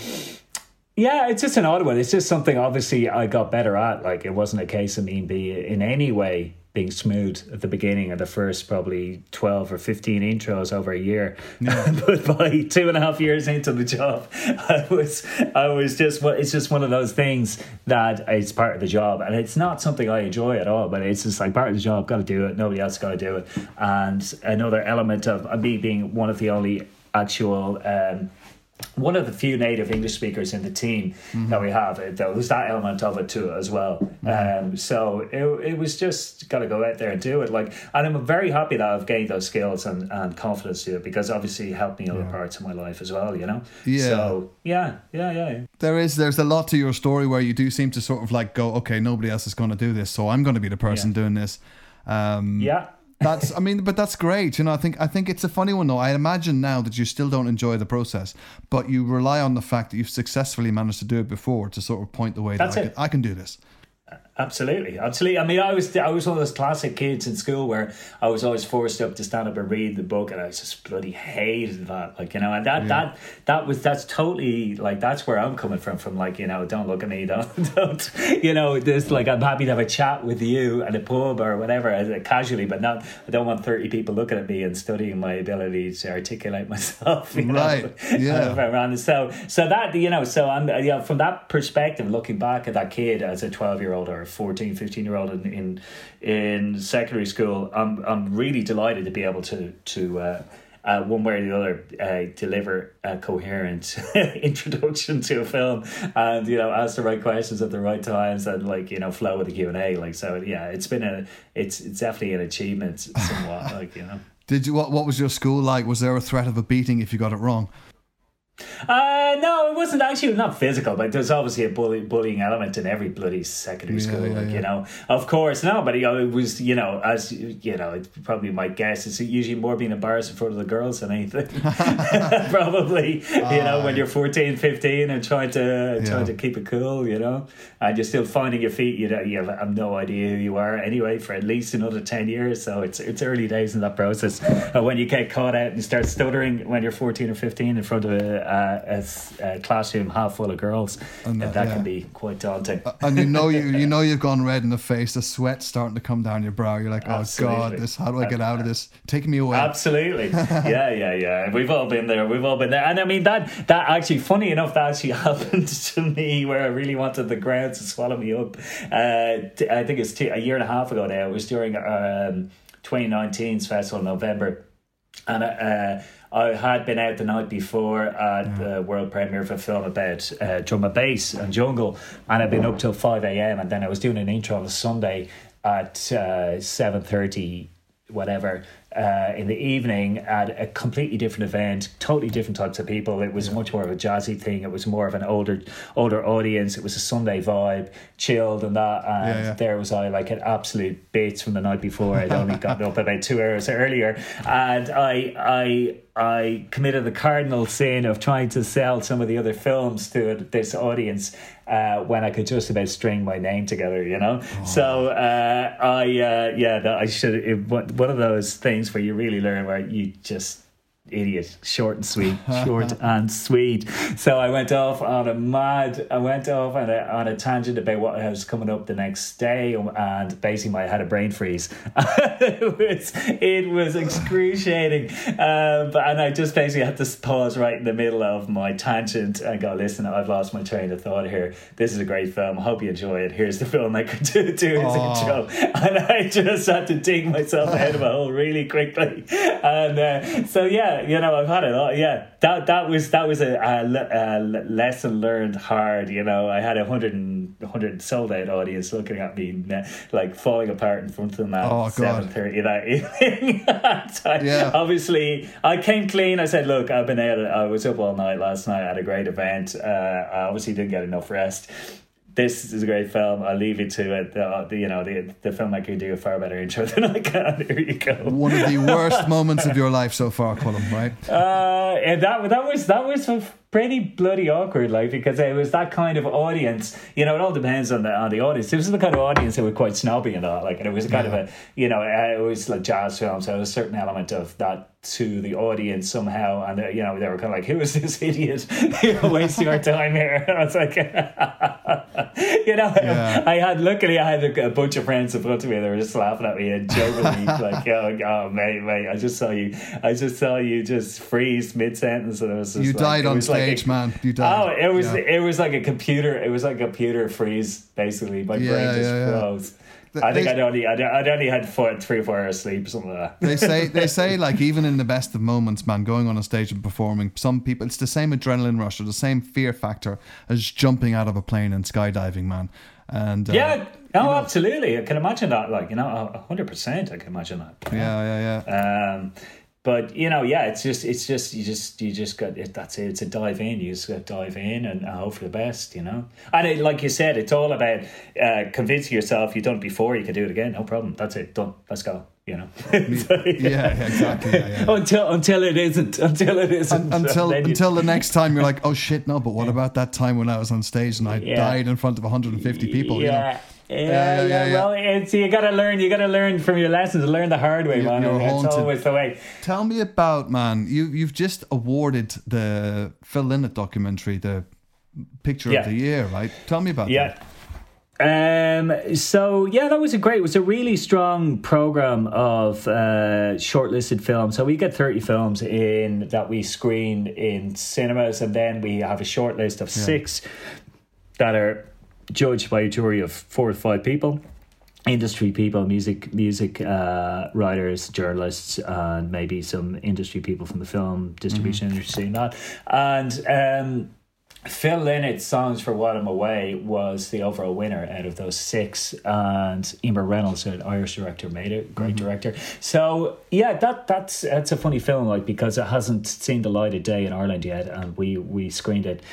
yeah, it's just an odd one. It's just something obviously I got better at. Like it wasn't a case of me being in any way being smooth at the beginning of the first probably 12 or 15 intros over a year. Yeah. [LAUGHS] but by two and a half years into the job [LAUGHS] i was i was just it's just one of those things that it's part of the job. And it's not something i enjoy at all but it's just like part of the job got to do it nobody else got to do it. And another element of me being one of the only actual um, one of the few native English speakers in the team mm-hmm. that we have. There was that element of it too as well. Mm-hmm. Um, so it, it was just got to go out there and do it. Like, and I'm very happy that I've gained those skills and, and confidence to it because obviously it helped me in other yeah. parts of my life as well. You know. Yeah. So yeah, yeah, yeah. There is there's a lot to your story where you do seem to sort of like go, okay, nobody else is going to do this, so I'm going to be the person yeah. doing this. Um, yeah that's I mean, but that's great. You know, I think I think it's a funny one though. I imagine now that you still don't enjoy the process, but you rely on the fact that you've successfully managed to do it before to sort of point the way that's that I can, I can do this. Absolutely, absolutely. I mean, I was I was one of those classic kids in school where I was always forced up to stand up and read the book, and I just bloody hated that. Like you know, and that yeah. that that was that's totally like that's where I'm coming from. From like you know, don't look at me, [LAUGHS] don't don't you know, this like I'm happy to have a chat with you at a pub or whatever casually, but not I don't want thirty people looking at me and studying my ability to articulate [LAUGHS] myself. You right? Know? [LAUGHS] Yeah. so so that you know, so I'm you know, from that perspective, looking back at that kid as a twelve year old or 14, 15 year old in, in, in secondary school, I'm I'm really delighted to be able to to uh, uh, one way or the other uh, deliver a coherent [LAUGHS] introduction to a film and you know ask the right questions at the right times and like you know flow with the Q and A like so yeah it's been a it's it's definitely an achievement somewhat [LAUGHS] like you know. Did you what what was your school like? Was there a threat of a beating if you got it wrong? Uh, no, it wasn't actually not physical, but there's obviously a bully, bullying element in every bloody secondary yeah, school. Yeah, like, yeah. you know, of course, no, but you know, it was, you know, as you know, it's probably my guess. It's usually more being embarrassed in front of the girls than anything. [LAUGHS] [LAUGHS] probably, you uh, know, when you're 14, 15 and trying to trying to keep it cool, you know, and you're still finding your feet. You know, you have, have no idea who you are anyway for at least another ten years. So it's it's early days in that process. And when you get caught out and you start stuttering when you're 14 or 15 in front of a a, a, a classroom half full of girls, And that, that- can be quite daunting. and you know you you [LAUGHS] know you've gone red in the face. The sweat's starting to come down your brow. You're like, oh god, this. How do I get out of this? Take me away. Absolutely, [LAUGHS] yeah, yeah, yeah. We've all been there. We've all been there, and I mean that. That actually, funny enough, that actually [LAUGHS] happened to me where I really wanted the ground to swallow me up. Uh, t- I think it's a year and a half ago now. It was during um, 2019's festival in November, and uh, I had been out the night before at the world premiere of a film about uh, drum and bass and jungle, and I'd been up till five a.m. and then I was doing an intro on a Sunday at uh, seven thirty whatever uh, in the evening at a completely different event, totally different types of people. It was much more of a jazzy thing. It was more of an older older audience. It was a Sunday vibe, chilled and that. And Yeah, yeah. there was I like an absolute bits from the night before. I'd only [LAUGHS] gotten up about two hours earlier, and I I. I committed the cardinal sin of trying to sell some of the other films to this audience uh, when I could just about string my name together, you know. So uh, I, uh, yeah, that I should. It, one of those things where you really learn where you just idiot, short and sweet, [LAUGHS] short and sweet. So I went off on a mad. I went off on a on a tangent about what was coming up the next day, and basically I had a brain freeze. [LAUGHS] it was it was excruciating, um, but and I just basically had to pause right in the middle of my tangent and go, listen, I've lost my train of thought here. This is a great film. I hope you enjoy it. Here's the film I could [LAUGHS] do, do his Oh. intro, and I just had to dig myself out of a hole really quickly. And uh, so yeah, you know, I've had it. all. Yeah, that that was that was a, a, a lesson learned hard. You know, I had a hundred and hundred sold out audience looking at me like falling apart in front of them at Oh, seven thirty that evening. [LAUGHS] So Yeah. obviously, I came clean. I said, "Look, I've been out. I was up all night last night. I had a great event. Uh, I obviously didn't get enough rest." This is a great film. I'll leave you to it. The, the, you know, the the filmmaker can do a far better intro [LAUGHS] than I can. Here you go. One of the worst moments of your life so far, Colm. Right? Uh, and that that was that was pretty bloody awkward, like because it was that kind of audience. You know, it all depends on the on the audience. This was the kind of audience that were quite snobby and all, like, and it was kind of a you know, uh, it was like jazz film, so there was a certain element of that to the audience somehow, and uh, you know, they were kind of like, "Who is this idiot [LAUGHS] you know, wasting our time here?" And [LAUGHS] I was like, [LAUGHS] you know, Yeah. I had luckily I had a, a bunch of friends in front of me. They were just laughing at me and joking me like, "Oh, oh mate, mate, I just saw you, I just saw you just freeze mid sentence," and it was just You like- died on was like stage, a- man. You died. Oh, it was Yeah. it was like a computer. It was like a computer freeze. Basically, my Yeah, brain just froze. Th- I think they- I'd only I'd, I'd only had four, three or four hours sleep, or something like that. they say [LAUGHS] they say like even in the best of moments, man, going on a stage and performing, some people it's the same adrenaline rush or the same fear factor as jumping out of a plane and skydiving, man. And uh, yeah, no, absolutely. I can imagine that. Like you know, a hundred percent. I can imagine that. yeah, yeah, yeah. Um, but you know, yeah, it's just, it's just, you just, you just got it. That's it. It's a dive in. You just got to dive in and uh, hope for the best. You know, and it, like you said, it's all about uh, convincing yourself you've done it before. You can do it again. No problem. That's it. Done. Let's go. You know. [LAUGHS] [LAUGHS] So, Yeah, exactly. Yeah, yeah. Until until it isn't. [LAUGHS] Until it isn't. until until the next time you're like, oh shit, no. But what about that time when I was on stage and I Yeah. died in front of 150 people? You know? Yeah. Yeah, yeah, yeah, yeah, yeah. Well, it's you gotta learn. You gotta learn from your lessons. Learn the hard way, You- man. you're That's haunted. always the way. Tell me about man. You you've just awarded the Phil Lynott documentary the picture Yeah. of the year, right? Tell me about that. Yeah. Um. So yeah, that was a great. It was a really strong program of uh, shortlisted films. So we get thirty films in that we screen in cinemas, and then we have a short list of six that are judged by a jury of four or five people industry people music music uh, writers journalists and maybe some industry people from the film distribution industry and that and um Phil Lynott's Songs for While I'm Away was the overall winner out of those six, and Emer Reynolds, an Irish director, made it. Great director. So yeah, that that's that's a funny film, like because it hasn't seen the light of day in Ireland yet, and we we screened it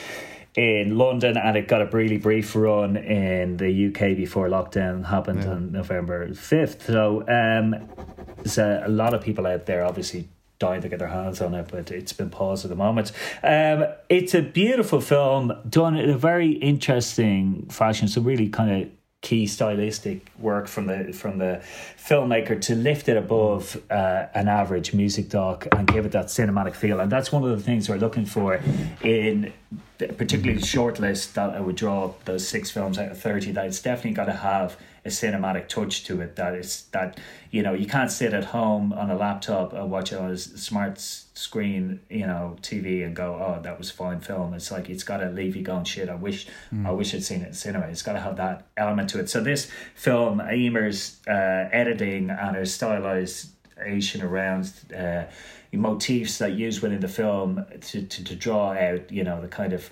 in London, and it got a really brief run in the UK before lockdown happened on November fifth. So um, there's a, a lot of people out there, obviously dying to get their hands on it, but it's been paused at the moment. Um, it's a beautiful film done in a very interesting fashion. So really kind of key stylistic work from the from the filmmaker to lift it above uh, an average music doc and give it that cinematic feel. And that's one of the things we're looking for in particularly the short list that I would draw those six films out of 30 that it's definitely got to have a cinematic touch to it that is that you know you can't sit at home on a laptop and watch on a smart screen you know TV and go oh that was fine film. It's like it's got to leave you going shit I wish mm. I wish I'd seen it in cinema. It's got to have that element to it. So this film Emer's uh, editing and her stylization around uh, motifs that used within the film to, to, to draw out you know the kind of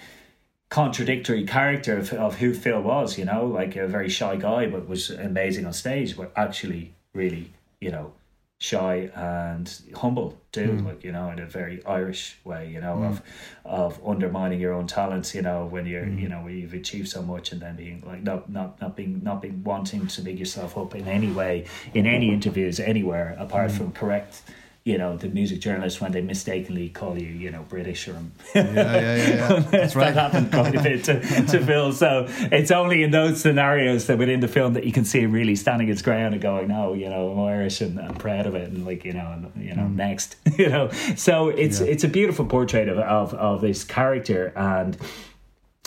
contradictory character of, of who Phil was, you know, like a very shy guy, but was amazing on stage, but actually really, you know, shy and humble dude, mm. like, you know, in a very Irish way, you know, mm. of of undermining your own talents, you know, when you're mm. you know, when you've achieved so much and then being like not not not being not being wanting to big yourself up in any way, in any interviews anywhere apart hmm. from correct you know the music journalists when they mistakenly call you you know British or yeah yeah yeah, yeah. [LAUGHS] That's right. that happened quite a bit to, to Phil so it's only in those scenarios that within the film that you can see him really standing its ground and going no you know I'm Irish and I'm proud of it and like you know and, you know mm. next [LAUGHS] you know so it's yeah. it's a beautiful portrait of, of of this character and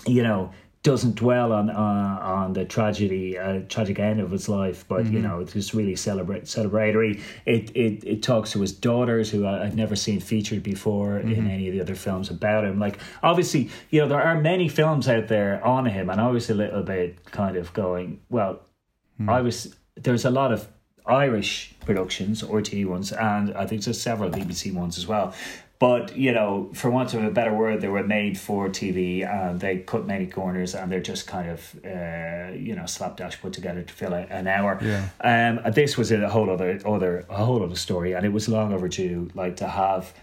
you know doesn't dwell on uh, on the tragedy, uh, tragic end of his life, but mm-hmm. you know it's just really celebrate celebratory. It it it talks to his daughters, who I, have never seen featured before mm-hmm. in any of the other films about him. Like obviously, you know there are many films out there on him, and I was a little bit kind of going, well, mm-hmm. I was there's a lot of Irish productions, RTE ones, and I think there's several BBC ones as well. But you know, for want of a better word, they were made for TV, and they cut many corners, and they're just kind of uh, you know slapdash put together to fill an hour. Yeah. Um, this was a whole other other a whole other story, and it was long overdue. Like to have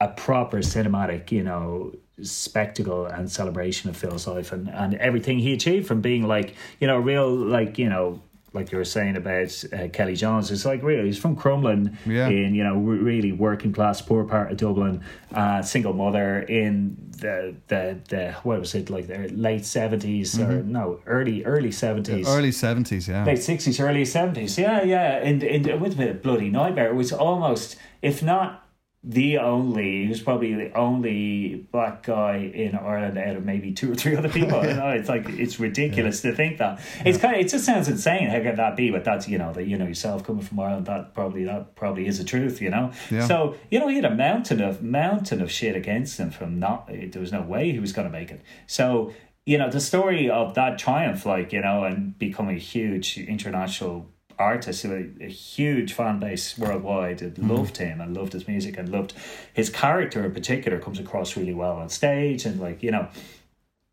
a proper cinematic, you know, spectacle and celebration of Phil's life and, and everything he achieved from being like, you know, real like, you know, like you were saying about uh, Kelly Jones, it's like really he's from Crumlin yeah. in you know really working class poor part of Dublin, uh, single mother in the the the what was it like the late 70s mm-hmm. or no early early seventies early seventies yeah late sixties early seventies yeah yeah and and with a bloody nightmare it was almost if not the only he was probably the only black guy in Ireland out of maybe two or three other people. [LAUGHS] you know, it's like it's ridiculous yeah. to think that. It's kind of it just sounds insane. How can that be? But that's you know that you know yourself coming from Ireland. That probably that probably is the truth. You know. Yeah. So you know he had a mountain of mountain of shit against him from not. There was no way he was going to make it. So you know the story of that triumph, like you know, and becoming a huge international artist who a, a huge fan base worldwide mm. loved him and loved his music and loved his character in particular comes across really well on stage and like you know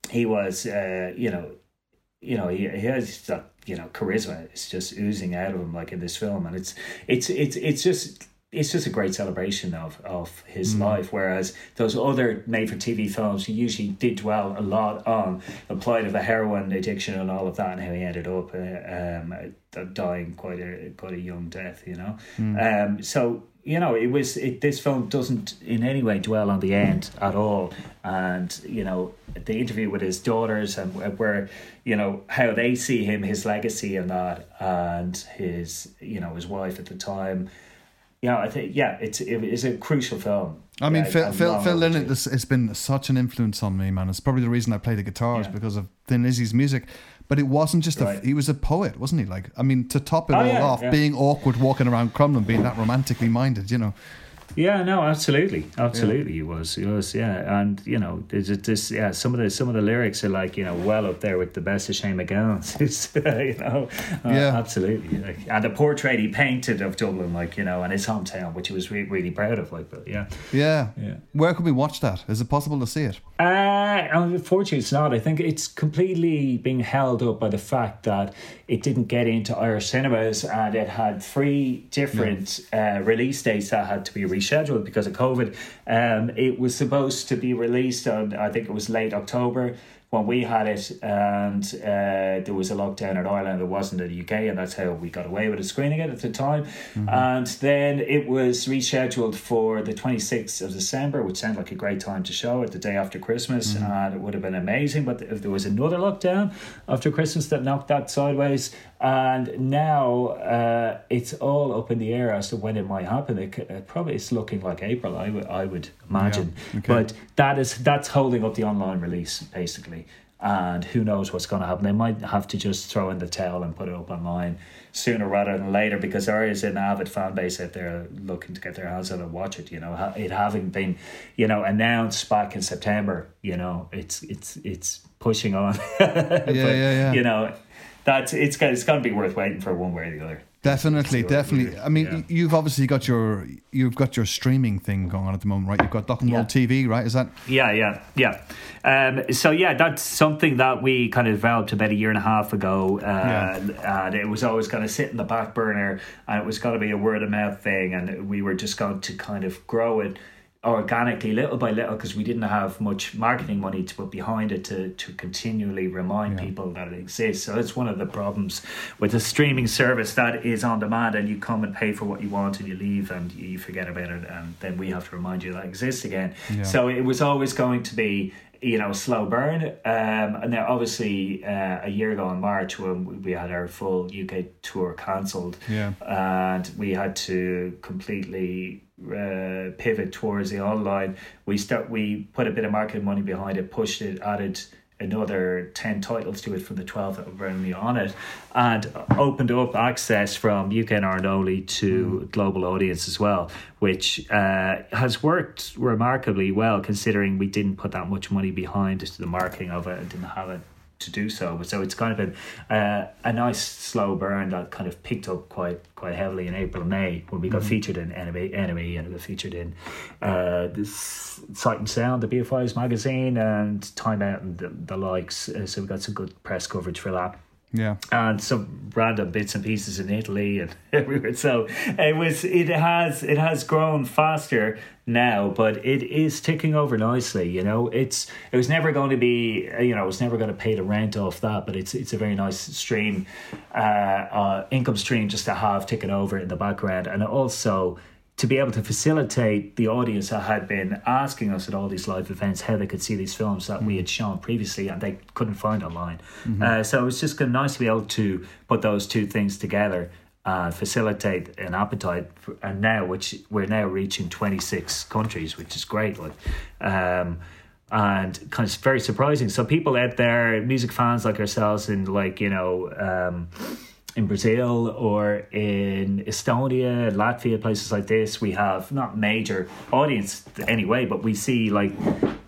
he was uh, you know you know he, he has that you know charisma it's just oozing out of him like in this film and it's it's it's it's just it's just a great celebration of of his mm. life. Whereas those other made for TV films, he usually did dwell a lot on the plight of the heroin addiction and all of that, and how he ended up uh, um, dying quite a quite a young death. You know, mm. um, so you know it was it, this film doesn't in any way dwell on the end at all, and you know the interview with his daughters and where you know how they see him, his legacy and that, and his you know his wife at the time know, I think yeah, it's it is a crucial film. I mean, Phil Phil, Phil Lynott has been such an influence on me, man. It's probably the reason I play the guitars yeah. because of Thin Lizzy's music. But it wasn't just right. a, he was a poet, wasn't he? Like, I mean, to top it oh, all yeah, off, yeah. being awkward walking around Crumlin, being that romantically minded, you know. Yeah, no, absolutely, absolutely, yeah. he was, he was, yeah, and you know, there's this, yeah, some of the some of the lyrics are like you know well up there with the best of Shane MacGowan's, [LAUGHS] you know, uh, yeah, absolutely, like, and the portrait he painted of Dublin, like you know, and his hometown, which he was re- really proud of, like, but yeah, yeah, yeah. Where can we watch that? Is it possible to see it? Uh, unfortunately, it's not. I think it's completely being held up by the fact that it didn't get into Irish cinemas, and it had three different uh, release dates that had to be rescheduled because of COVID. Um, it was supposed to be released on, I think it was late October, when we had it, and uh, there was a lockdown in Ireland. There wasn't in the UK, and that's how we got away with it, screening it at the time. Mm-hmm. And then it was rescheduled for the twenty sixth of December, which sounded like a great time to show it, the day after Christmas, mm-hmm. and it would have been amazing. But if there was another lockdown after Christmas that knocked that sideways, and now uh, it's all up in the air as to when it might happen. It, it probably it's looking like April. I would I would imagine, yeah, okay. but that is that's holding up the online release basically and who knows what's going to happen. They might have to just throw in the towel and put it up online sooner rather than later because there is an avid fan base out there looking to get their hands on it and watch it. You know, it having been, you know, announced back in September. You know, it's it's it's pushing on. [LAUGHS] yeah, but, yeah, yeah. You know, that's it's it's going to be worth waiting for one way or the other. Definitely, definitely. I mean, yeah. you've obviously got your you've got your streaming thing going on at the moment, right? You've got Doc'N Roll yeah. TV, right? Is that? Yeah, yeah, yeah. Um, so yeah, that's something that we kind of developed about a year and a half ago, uh, yeah. and it was always going to sit in the back burner, and it was going to be a word of mouth thing, and we were just going to kind of grow it organically, little by little, because we didn't have much marketing money to put behind it to, to continually remind yeah. people that it exists. So it's one of the problems with a streaming service that is on demand and you come and pay for what you want and you leave and you forget about it and then we have to remind you that exists again. Yeah. So it was always going to be you know, slow burn. Um, and now, obviously, uh, a year ago in March, when we had our full UK tour cancelled, yeah. and we had to completely uh, pivot towards the online. We start we put a bit of marketing money behind it, pushed it, added another 10 titles to it from the 12 that were only on it and opened up access from UK and Ireland only to mm. global audience as well which uh, has worked remarkably well considering we didn't put that much money behind as to the marketing of it and didn't have it to do so. But so it's kind of been uh, a nice slow burn that kind of picked up quite quite heavily in April May when we got mm-hmm. featured in NME NME and we got featured in uh, this Sight and Sound, the BFI's magazine, and Time Out and the, the likes. Uh, so we got some good press coverage for that. Yeah, and some random bits and pieces in Italy and [LAUGHS] everywhere. So it was, it has, it has grown faster now, but it is ticking over nicely. You know, it's it was never going to be, you know, it was never going to pay the rent off that, but it's it's a very nice stream, uh, uh income stream just to have ticking over in the background, and also to be able to facilitate the audience that had been asking us at all these live events how they could see these films that we had shown previously and they couldn't find online. Mm-hmm. Uh, so it was just nice to be able to put those two things together. Uh, facilitate an appetite, for, and now which we're now reaching twenty six countries, which is great. Like, um, and kind of very surprising. So people out there, music fans like ourselves, and like you know, um, in Brazil or in Estonia, Latvia, places like this, we have not major audience anyway, but we see like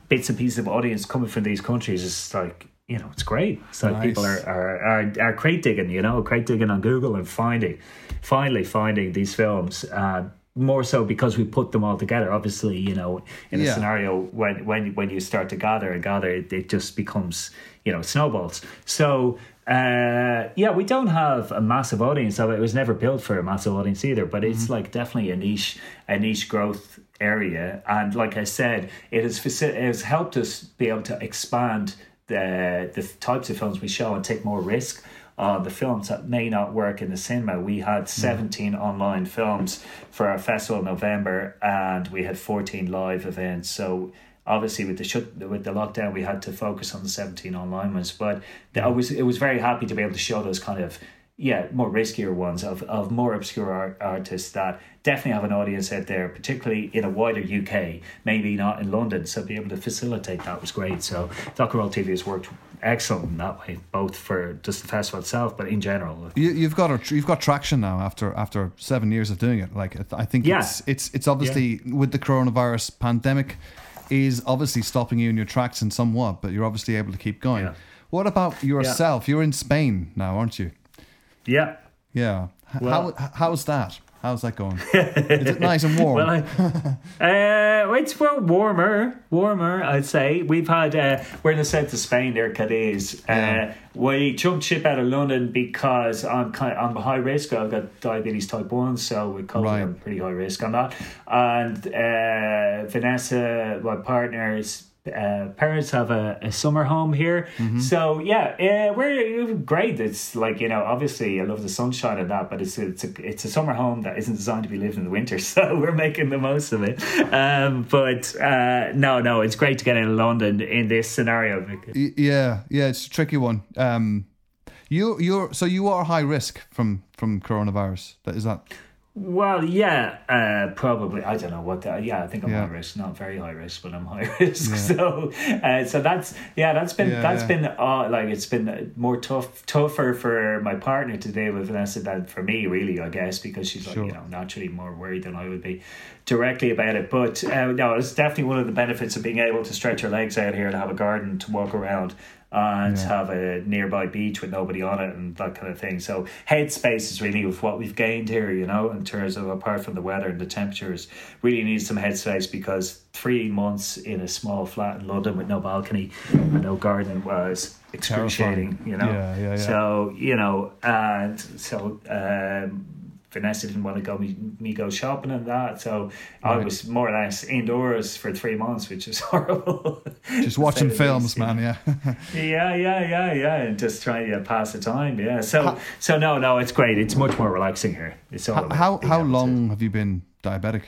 bits and pieces of audience coming from these countries. It's like you know, it's great. So nice. people are, are are are crate digging, you know, crate digging on Google and finding, finally finding these films. Uh, more so because we put them all together. Obviously, you know, in a yeah. scenario when when when you start to gather and gather, it, it just becomes you know snowballs. So uh, yeah, we don't have a massive audience of it. It was never built for a massive audience either, but it's mm-hmm. like definitely a niche, a niche growth area. And like I said, it has faci- it has helped us be able to expand the the types of films we show and take more risk on the films that may not work in the cinema. We had mm. 17 mm. online films for our festival in November, and we had 14 live events. So obviously with the shut with the lockdown we had to focus on the 17 online ones but the, I was it was very happy to be able to show those kind of yeah more riskier ones of, of more obscure art, artists that definitely have an audience out there particularly in a wider UK maybe not in London so be able to facilitate that was great so and TV has worked excellent in that way both for just the festival itself but in general you, have got a, you've got traction now after after seven years of doing it like I think yeah. it's it's it's obviously yeah. with the coronavirus pandemic is obviously stopping you in your tracks in somewhat, but you're obviously able to keep going. Yeah. What about yourself? Yeah. You're in Spain now, aren't you? Yeah. Yeah. Well, How how's that? How's that going? [LAUGHS] Is it nice and warm? well, I, uh, it's well warmer, warmer. I'd say we've had uh, we're in the south of Spain, there, Cadiz. Uh, yeah. we jumped ship out of London because I'm kind of, I'm high risk. I've got diabetes type one, so we're right. pretty high risk on that. And uh, Vanessa, my partner, is uh, parents have a, a summer home here. Mm-hmm. So yeah, uh, we're great. It's like you know, obviously I love the sunshine and that, but it's it's a it's a summer home that isn't designed to be lived in the winter. [LAUGHS] So we're making the most of it. Um, but uh, no, no, it's great to get in London in this scenario. Yeah, yeah, it's a tricky one. Um, you, you're so you are high risk from from coronavirus. That is that. Well, yeah, uh, probably. I don't know what. The, yeah, I think I'm Yeah. high risk, not very high risk, but I'm high [LAUGHS] risk. So, uh, so that's yeah, that's been Yeah, that's yeah. been uh, like it's been more tough, tougher for my partner to deal with Vanessa than for me, really. I guess because she's like you know naturally more worried than I would be directly about it. But uh, no, it's definitely one of the benefits of being able to stretch your legs out here and have a garden to walk around and Yeah. have a nearby beach with nobody on it and that kind of thing. So headspace is really what we've gained here, you know, in terms of apart from the weather and the temperatures, really need some headspace because three months in a small flat in London with no balcony and no garden was excruciating, Terrifying. you know. Yeah, yeah, yeah. So, you know, and so um Vanessa didn't want to go me, me go shopping and that, so I was more or less indoors for three months, which is [LAUGHS] horrible. Just watching To say the films, least, man. Yeah. [LAUGHS] Yeah, yeah, yeah, yeah, and just trying to pass the time. Yeah, so How- so no, no, it's great. It's much more relaxing here. It's all how how, how to- long have you been diabetic?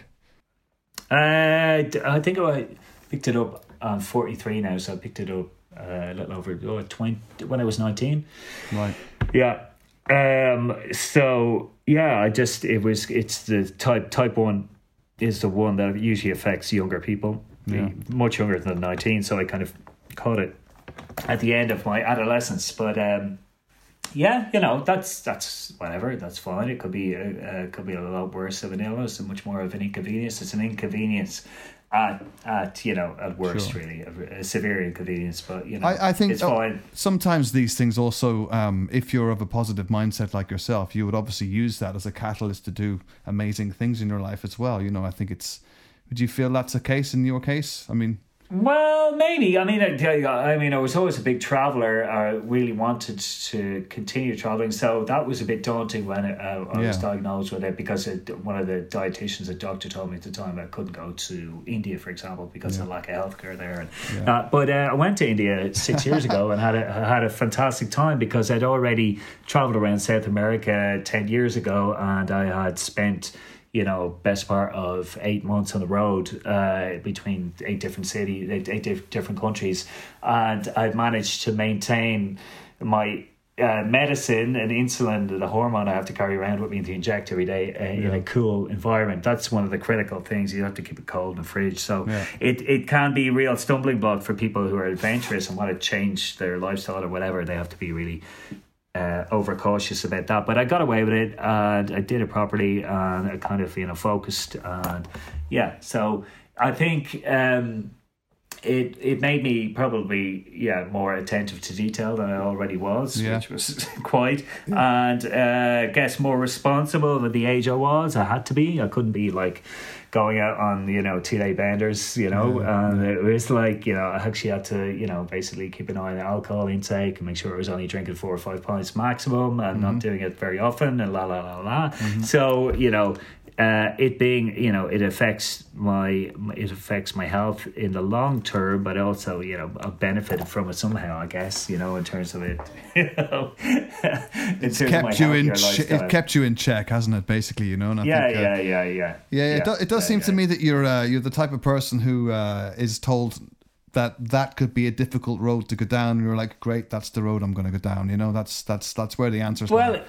Uh, I think I picked it up. I'm 43 now, so I picked it up uh, a little over oh, 20 when I was 19. Right. Yeah. Um. So yeah, I just it was it's the type type one is the one that usually affects younger people, Yeah. much younger than nineteen. So I kind of caught it at the end of my adolescence, but um. Yeah, you know that's that's whatever. That's fine. It could be a, uh, could be a lot worse of an illness and much more of an inconvenience. It's an inconvenience at at you know at worst, Sure. really a, a severe inconvenience. But you know, I, I think it's oh, fine. sometimes these things also, um, if you're of a positive mindset like yourself, you would obviously use that as a catalyst to do amazing things in your life as well. You know, I think it's. Would you feel that's the case in your case? I mean, Well, maybe. I mean, I, I mean, I was always a big traveler. I really wanted to continue traveling, so that was a bit daunting when uh, I was Yeah. diagnosed with it because it, one of the dietitians, a doctor, told me at the time I couldn't go to India, for example, because of the lack of healthcare there. And, Yeah. uh, but uh, I went to India six years ago and had a had a fantastic time because I'd already traveled around South America ten years ago, and I had spent you know, best part of eight months on the road uh, between eight different cities, eight, eight diff- different countries, and I've managed to maintain my uh, medicine and insulin, the hormone I have to carry around with me to inject every day uh, in a cool environment. That's one of the critical things. You have to keep it cold in the fridge. So Yeah. it, it can be a real stumbling block for people who are adventurous and want to change their lifestyle or whatever. They have to be really uh, overcautious about that. But I got away with it and I did it properly and I kind of, you know, focused and yeah. So I think um, it it made me probably yeah more attentive to detail than I already was, Yeah. which was [LAUGHS] quite, and uh, I guess more responsible at the age I was. I had to be. I couldn't be like going out on you know two day benders, you know. and it was like you know I actually had to you know basically keep an eye on the alcohol intake and make sure I was only drinking four or five pints maximum and not mm-hmm. doing it very often and la la la la. Mm-hmm. So you know uh, it being you know it affects my it affects my health in the long term, but also you know I benefited from it somehow. I guess you know in terms of it, [LAUGHS] you know, in terms of my kept you in. healthier Ch- it kept you in check, hasn't it? Basically, you know. And I yeah, think, uh, yeah, yeah, yeah, Yeah, it, do, it does yeah, seem yeah. to me that you're uh, you're the type of person who uh, is told that that could be a difficult road to go down, and you're like, great, that's the road I'm going to go down. You know, that's that's that's where the answers. Well, lie.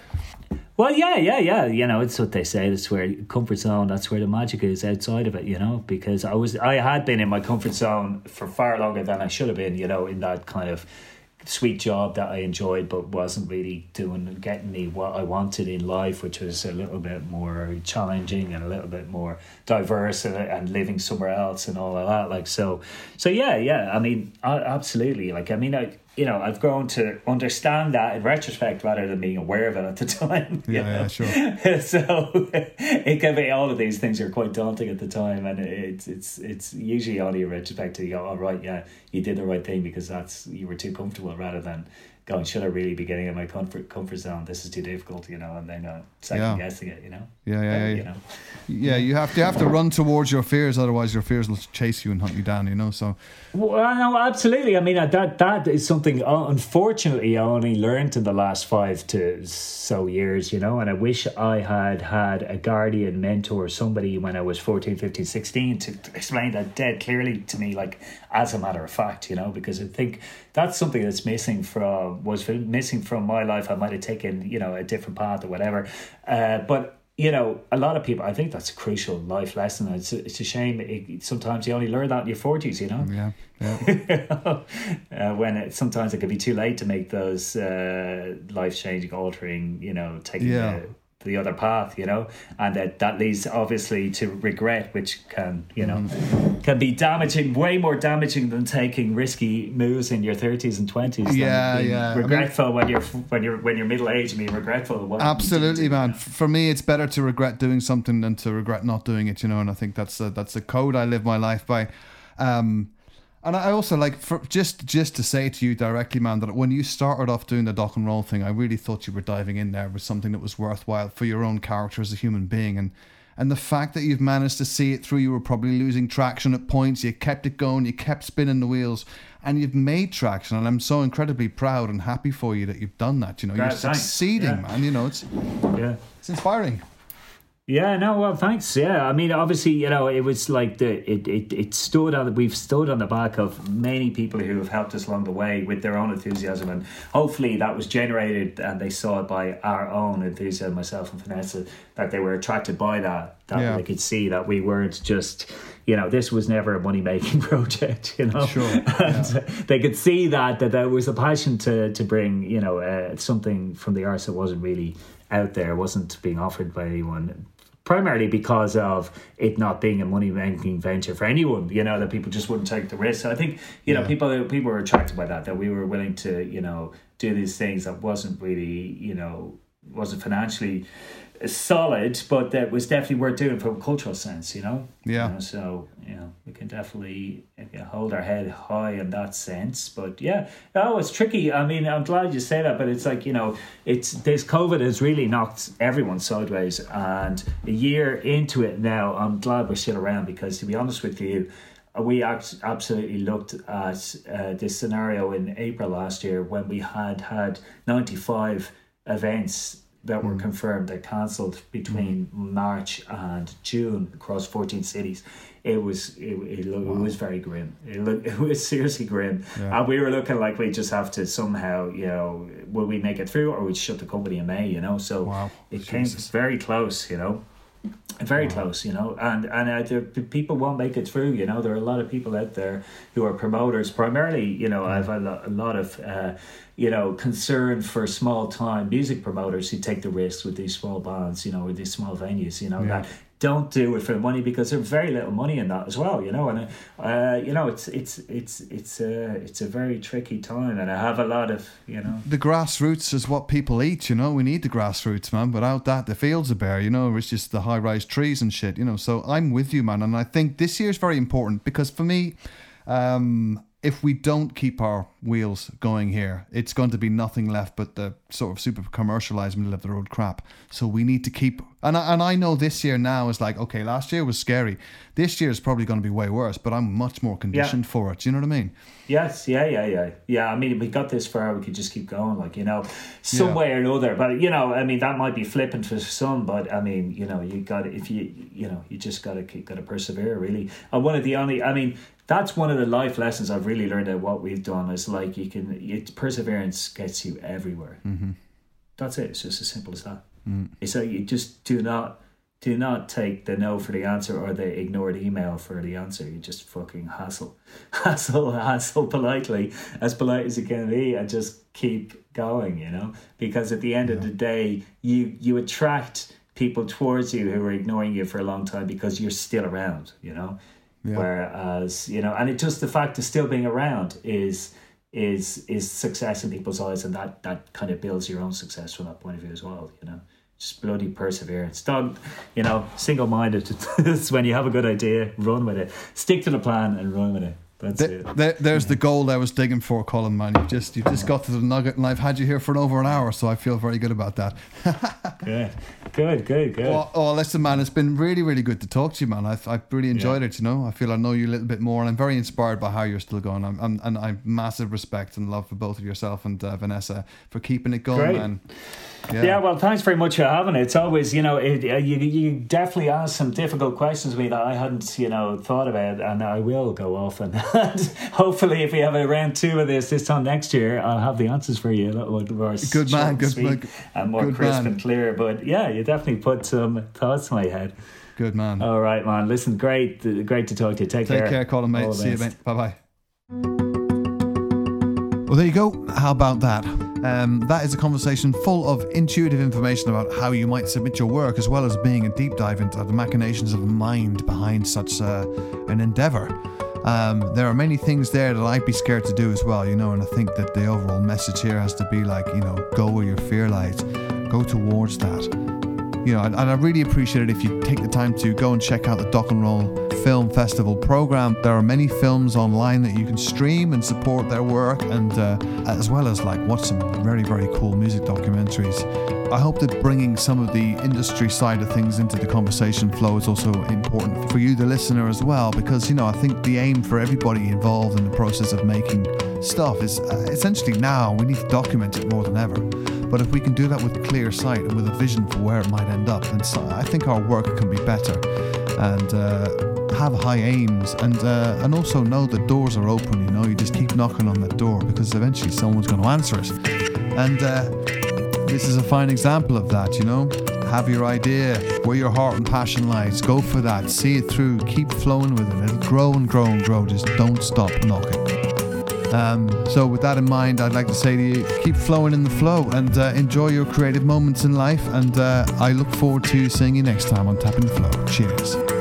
Well, yeah, yeah, yeah. You know, it's what they say. That's where comfort zone. That's where the magic is outside of it. You know, because I was, I had been in my comfort zone for far longer than I should have been. You know, in that kind of sweet job that I enjoyed, but wasn't really doing getting me what I wanted in life, which was a little bit more challenging and a little bit more diverse and, and living somewhere else and all of that. Like so, so yeah, yeah. I mean, I, absolutely. Like I mean, I you know I've grown to understand that in retrospect rather than being aware of it at the [LAUGHS] time. Yeah, yeah, sure. [LAUGHS] so [LAUGHS] it can be all of these things are quite daunting at the time, and it's it's it's usually only in retrospect you go, "Oh right, yeah, you did the right thing because that's you were too comfortable rather than going, should I really be getting in my comfort comfort zone? This is too difficult, you know, and then uh, second Yeah. guessing it, you know. Yeah, yeah, yeah. You know. Yeah, you have to you have to run towards your fears, otherwise your fears will chase you and hunt you down. You know, so Well, no, absolutely. I mean, that that is something. uh, Unfortunately, I only learned in the last five to so years, you know. And I wish I had had a guardian mentor, somebody when I was 14, 15, 16 to, to explain that dead clearly to me, like as a matter of fact, you know. Because I think that's something that's missing from was missing from my life. I might have taken, you know, a different path or whatever. Uh, but you know, a lot of people, I think that's a crucial life lesson. It's a, it's a shame. It, sometimes you only learn that in your 40s, you know? yeah, yeah, [LAUGHS] uh, when it, sometimes it can be too late to make those uh, life changing, altering, you know, taking Yeah. The, the other path, you know, and that that leads obviously to regret, which can, you know, can be damaging, way more damaging than taking risky moves in your thirties and twenties. Yeah, yeah. I mean- Regretful when you're when you're when you're middle aged, being regretful. absolutely, man. you know? F- For me, it's better to regret doing something than to regret not doing it. You know, and I think that's a, that's a code I live my life by. Um, and I also like for just just to say to you directly, man, that when you started off doing the Doc'N Roll thing, I really thought you were diving in there with something that was worthwhile for your own character as a human being, and and the fact that you've managed to see it through, you were probably losing traction at points, you kept it going, you kept spinning the wheels, and you've made traction, and I'm so incredibly proud and happy for you that you've done that. You know, you're thanks. succeeding, Yeah. man. You know, it's Yeah. it's inspiring. Yeah, no, well, thanks. Yeah, I mean, obviously, you know, it was like the it it, it stood on. We've stood on the back of many people who have helped us along the way with their own enthusiasm, and hopefully that was generated, and they saw it by our own enthusiasm. Myself and Vanessa, that they were attracted by that. That Yeah. they could see that we weren't just, you know, this was never a money making [LAUGHS] project. You know, Sure, [LAUGHS] and they could see that that there was a passion to to bring, you know, uh, something from the arts that wasn't really out there, wasn't being offered by anyone primarily because of it not being a money making venture for anyone you know that people just wouldn't take the risk so i think you know Yeah. people people were attracted by that that we were willing to you know do these things that wasn't really you know wasn't financially solid but that was definitely worth doing from a cultural sense you know Yeah. You know, so you know we can definitely hold our head high in that sense but yeah oh it's tricky i mean i'm glad you say that but it's like you know it's this covid has really knocked everyone sideways and a year into it now i'm glad we're still around because to be honest with you we absolutely looked at uh, this scenario in april last year when we had had 95 events that were mm. confirmed that cancelled between mm. March and June across 14 cities. It was it, it, look, it was very grim. It, look, [LAUGHS] it was seriously grim, Yeah. and we were looking like we just have to somehow, you know, will we make it through or we shut the company in May? You know, so Wow. it came very close. You know, very close, you know, and and uh, the, the people won't make it through. You know, there are a lot of people out there who are promoters. Primarily, you know, I've had a lot, a lot of, uh, you know, concern for small time music promoters who take the risks with these small bands, you know, with these small venues, you know, Yeah. that don't do it for the money because there's very little money in that as well, you know, and uh, you know, it's it's it's it's a it's a very tricky time, and I have a lot of, you know. the grassroots is what people eat, you know. We need the grassroots, man. Without that, the fields are bare, you know. It's just the high rise trees and shit, you know. So I'm with you, man. And I think this year is very important because for me, um, if we don't keep our wheels going here, it's going to be nothing left but the sort of super commercialized middle of the road crap. So we need to keep, and I, and I know this year now is like, okay, last year was scary. This year is probably going to be way worse, but I'm much more conditioned for it. Do you know what I mean? Yes, yeah, yeah, yeah, yeah. I mean, we got this far. We could just keep going, like you know, some Yeah. way or another. But you know, I mean, that might be flippant for some, but I mean, you know, you got to if you you know, you just got to keep got to persevere, really. And one of the only, I mean, that's one of the life lessons I've really learned at what we've done is like you can, it, perseverance gets you everywhere. Mm-hmm. That's it. It's just as simple as that. Mm. So you just do not. Do not take the no for the answer or the ignored email for the answer. You just fucking hassle, [LAUGHS] hassle, hassle politely, as polite as you can be, and just keep going. You know, because at the end of the day, you you attract people towards you who are ignoring you for a long time because you're still around. You know, Yeah. whereas you know, and it just the fact of still being around is is is success in people's eyes, and that that kind of builds your own success from that point of view as well. You know just bloody perseverance. Don't, you know, single minded. [LAUGHS] when you have a good idea, run with it. Stick to the plan and run with it. That's it. There, there's the gold I was digging for, Colm. Man, you just you just got to the nugget, and I've had you here for over an hour, so I feel very good about that. [LAUGHS] good, good, good, good. Well, oh, listen, man, it's been really, really good to talk to you, man. I've, I've really enjoyed yeah. it. You know, I feel I know you a little bit more, and I'm very inspired by how you're still going. I'm, I'm and I have massive respect and love for both of yourself and uh, Vanessa for keeping it going, Great. man. Yeah. yeah. well, thanks very much for having it. It's always, you know, it, uh, you, you definitely ask some difficult questions to me that I hadn't, you know, thought about, and I will go off. [LAUGHS] And hopefully, if we have a round two of this this time next year, I'll have the answers for you a little more good man, good man, and more crisp man. and clear. But yeah, you definitely put some thoughts in my head. Good man. All right, man. Listen, great, great to talk to you. Take, Take care. Take care, Colm, mate. See you, mate. Bye bye. Well, there you go. How about that? Um, that is a conversation full of intuitive information about how you might submit your work, as well as being a deep dive into the machinations of the mind behind such uh, an endeavor. Um, there are many things there that I'd be scared to do as well, you know, and I think that the overall message here has to be like, you know, go where your fear lies, go towards that you know, and, and I really appreciate it if you take the time to go and check out the Doc'N Roll Film Festival program. There are many films online that you can stream and support their work, and uh, as well as like watch some very very cool music documentaries. I hope that bringing some of the industry side of things into the conversation flow is also important for you, the listener, as well, because you know I think the aim for everybody involved in the process of making stuff is uh, essentially now we need to document it more than ever. But if we can do that with clear sight and with a vision for where it might end up, then I think our work can be better and uh, have high aims and uh, and also know that doors are open. You know, you just keep knocking on that door because eventually someone's going to answer it. And uh, this is a fine example of that. You know, have your idea where your heart and passion lies. Go for that. See it through. Keep flowing with it. It'll grow and grow and grow. Just don't stop knocking. Um, so, with that in mind, I'd like to say to you keep flowing in the flow and uh, enjoy your creative moments in life. And uh, I look forward to seeing you next time on Tapping the Flow. Cheers.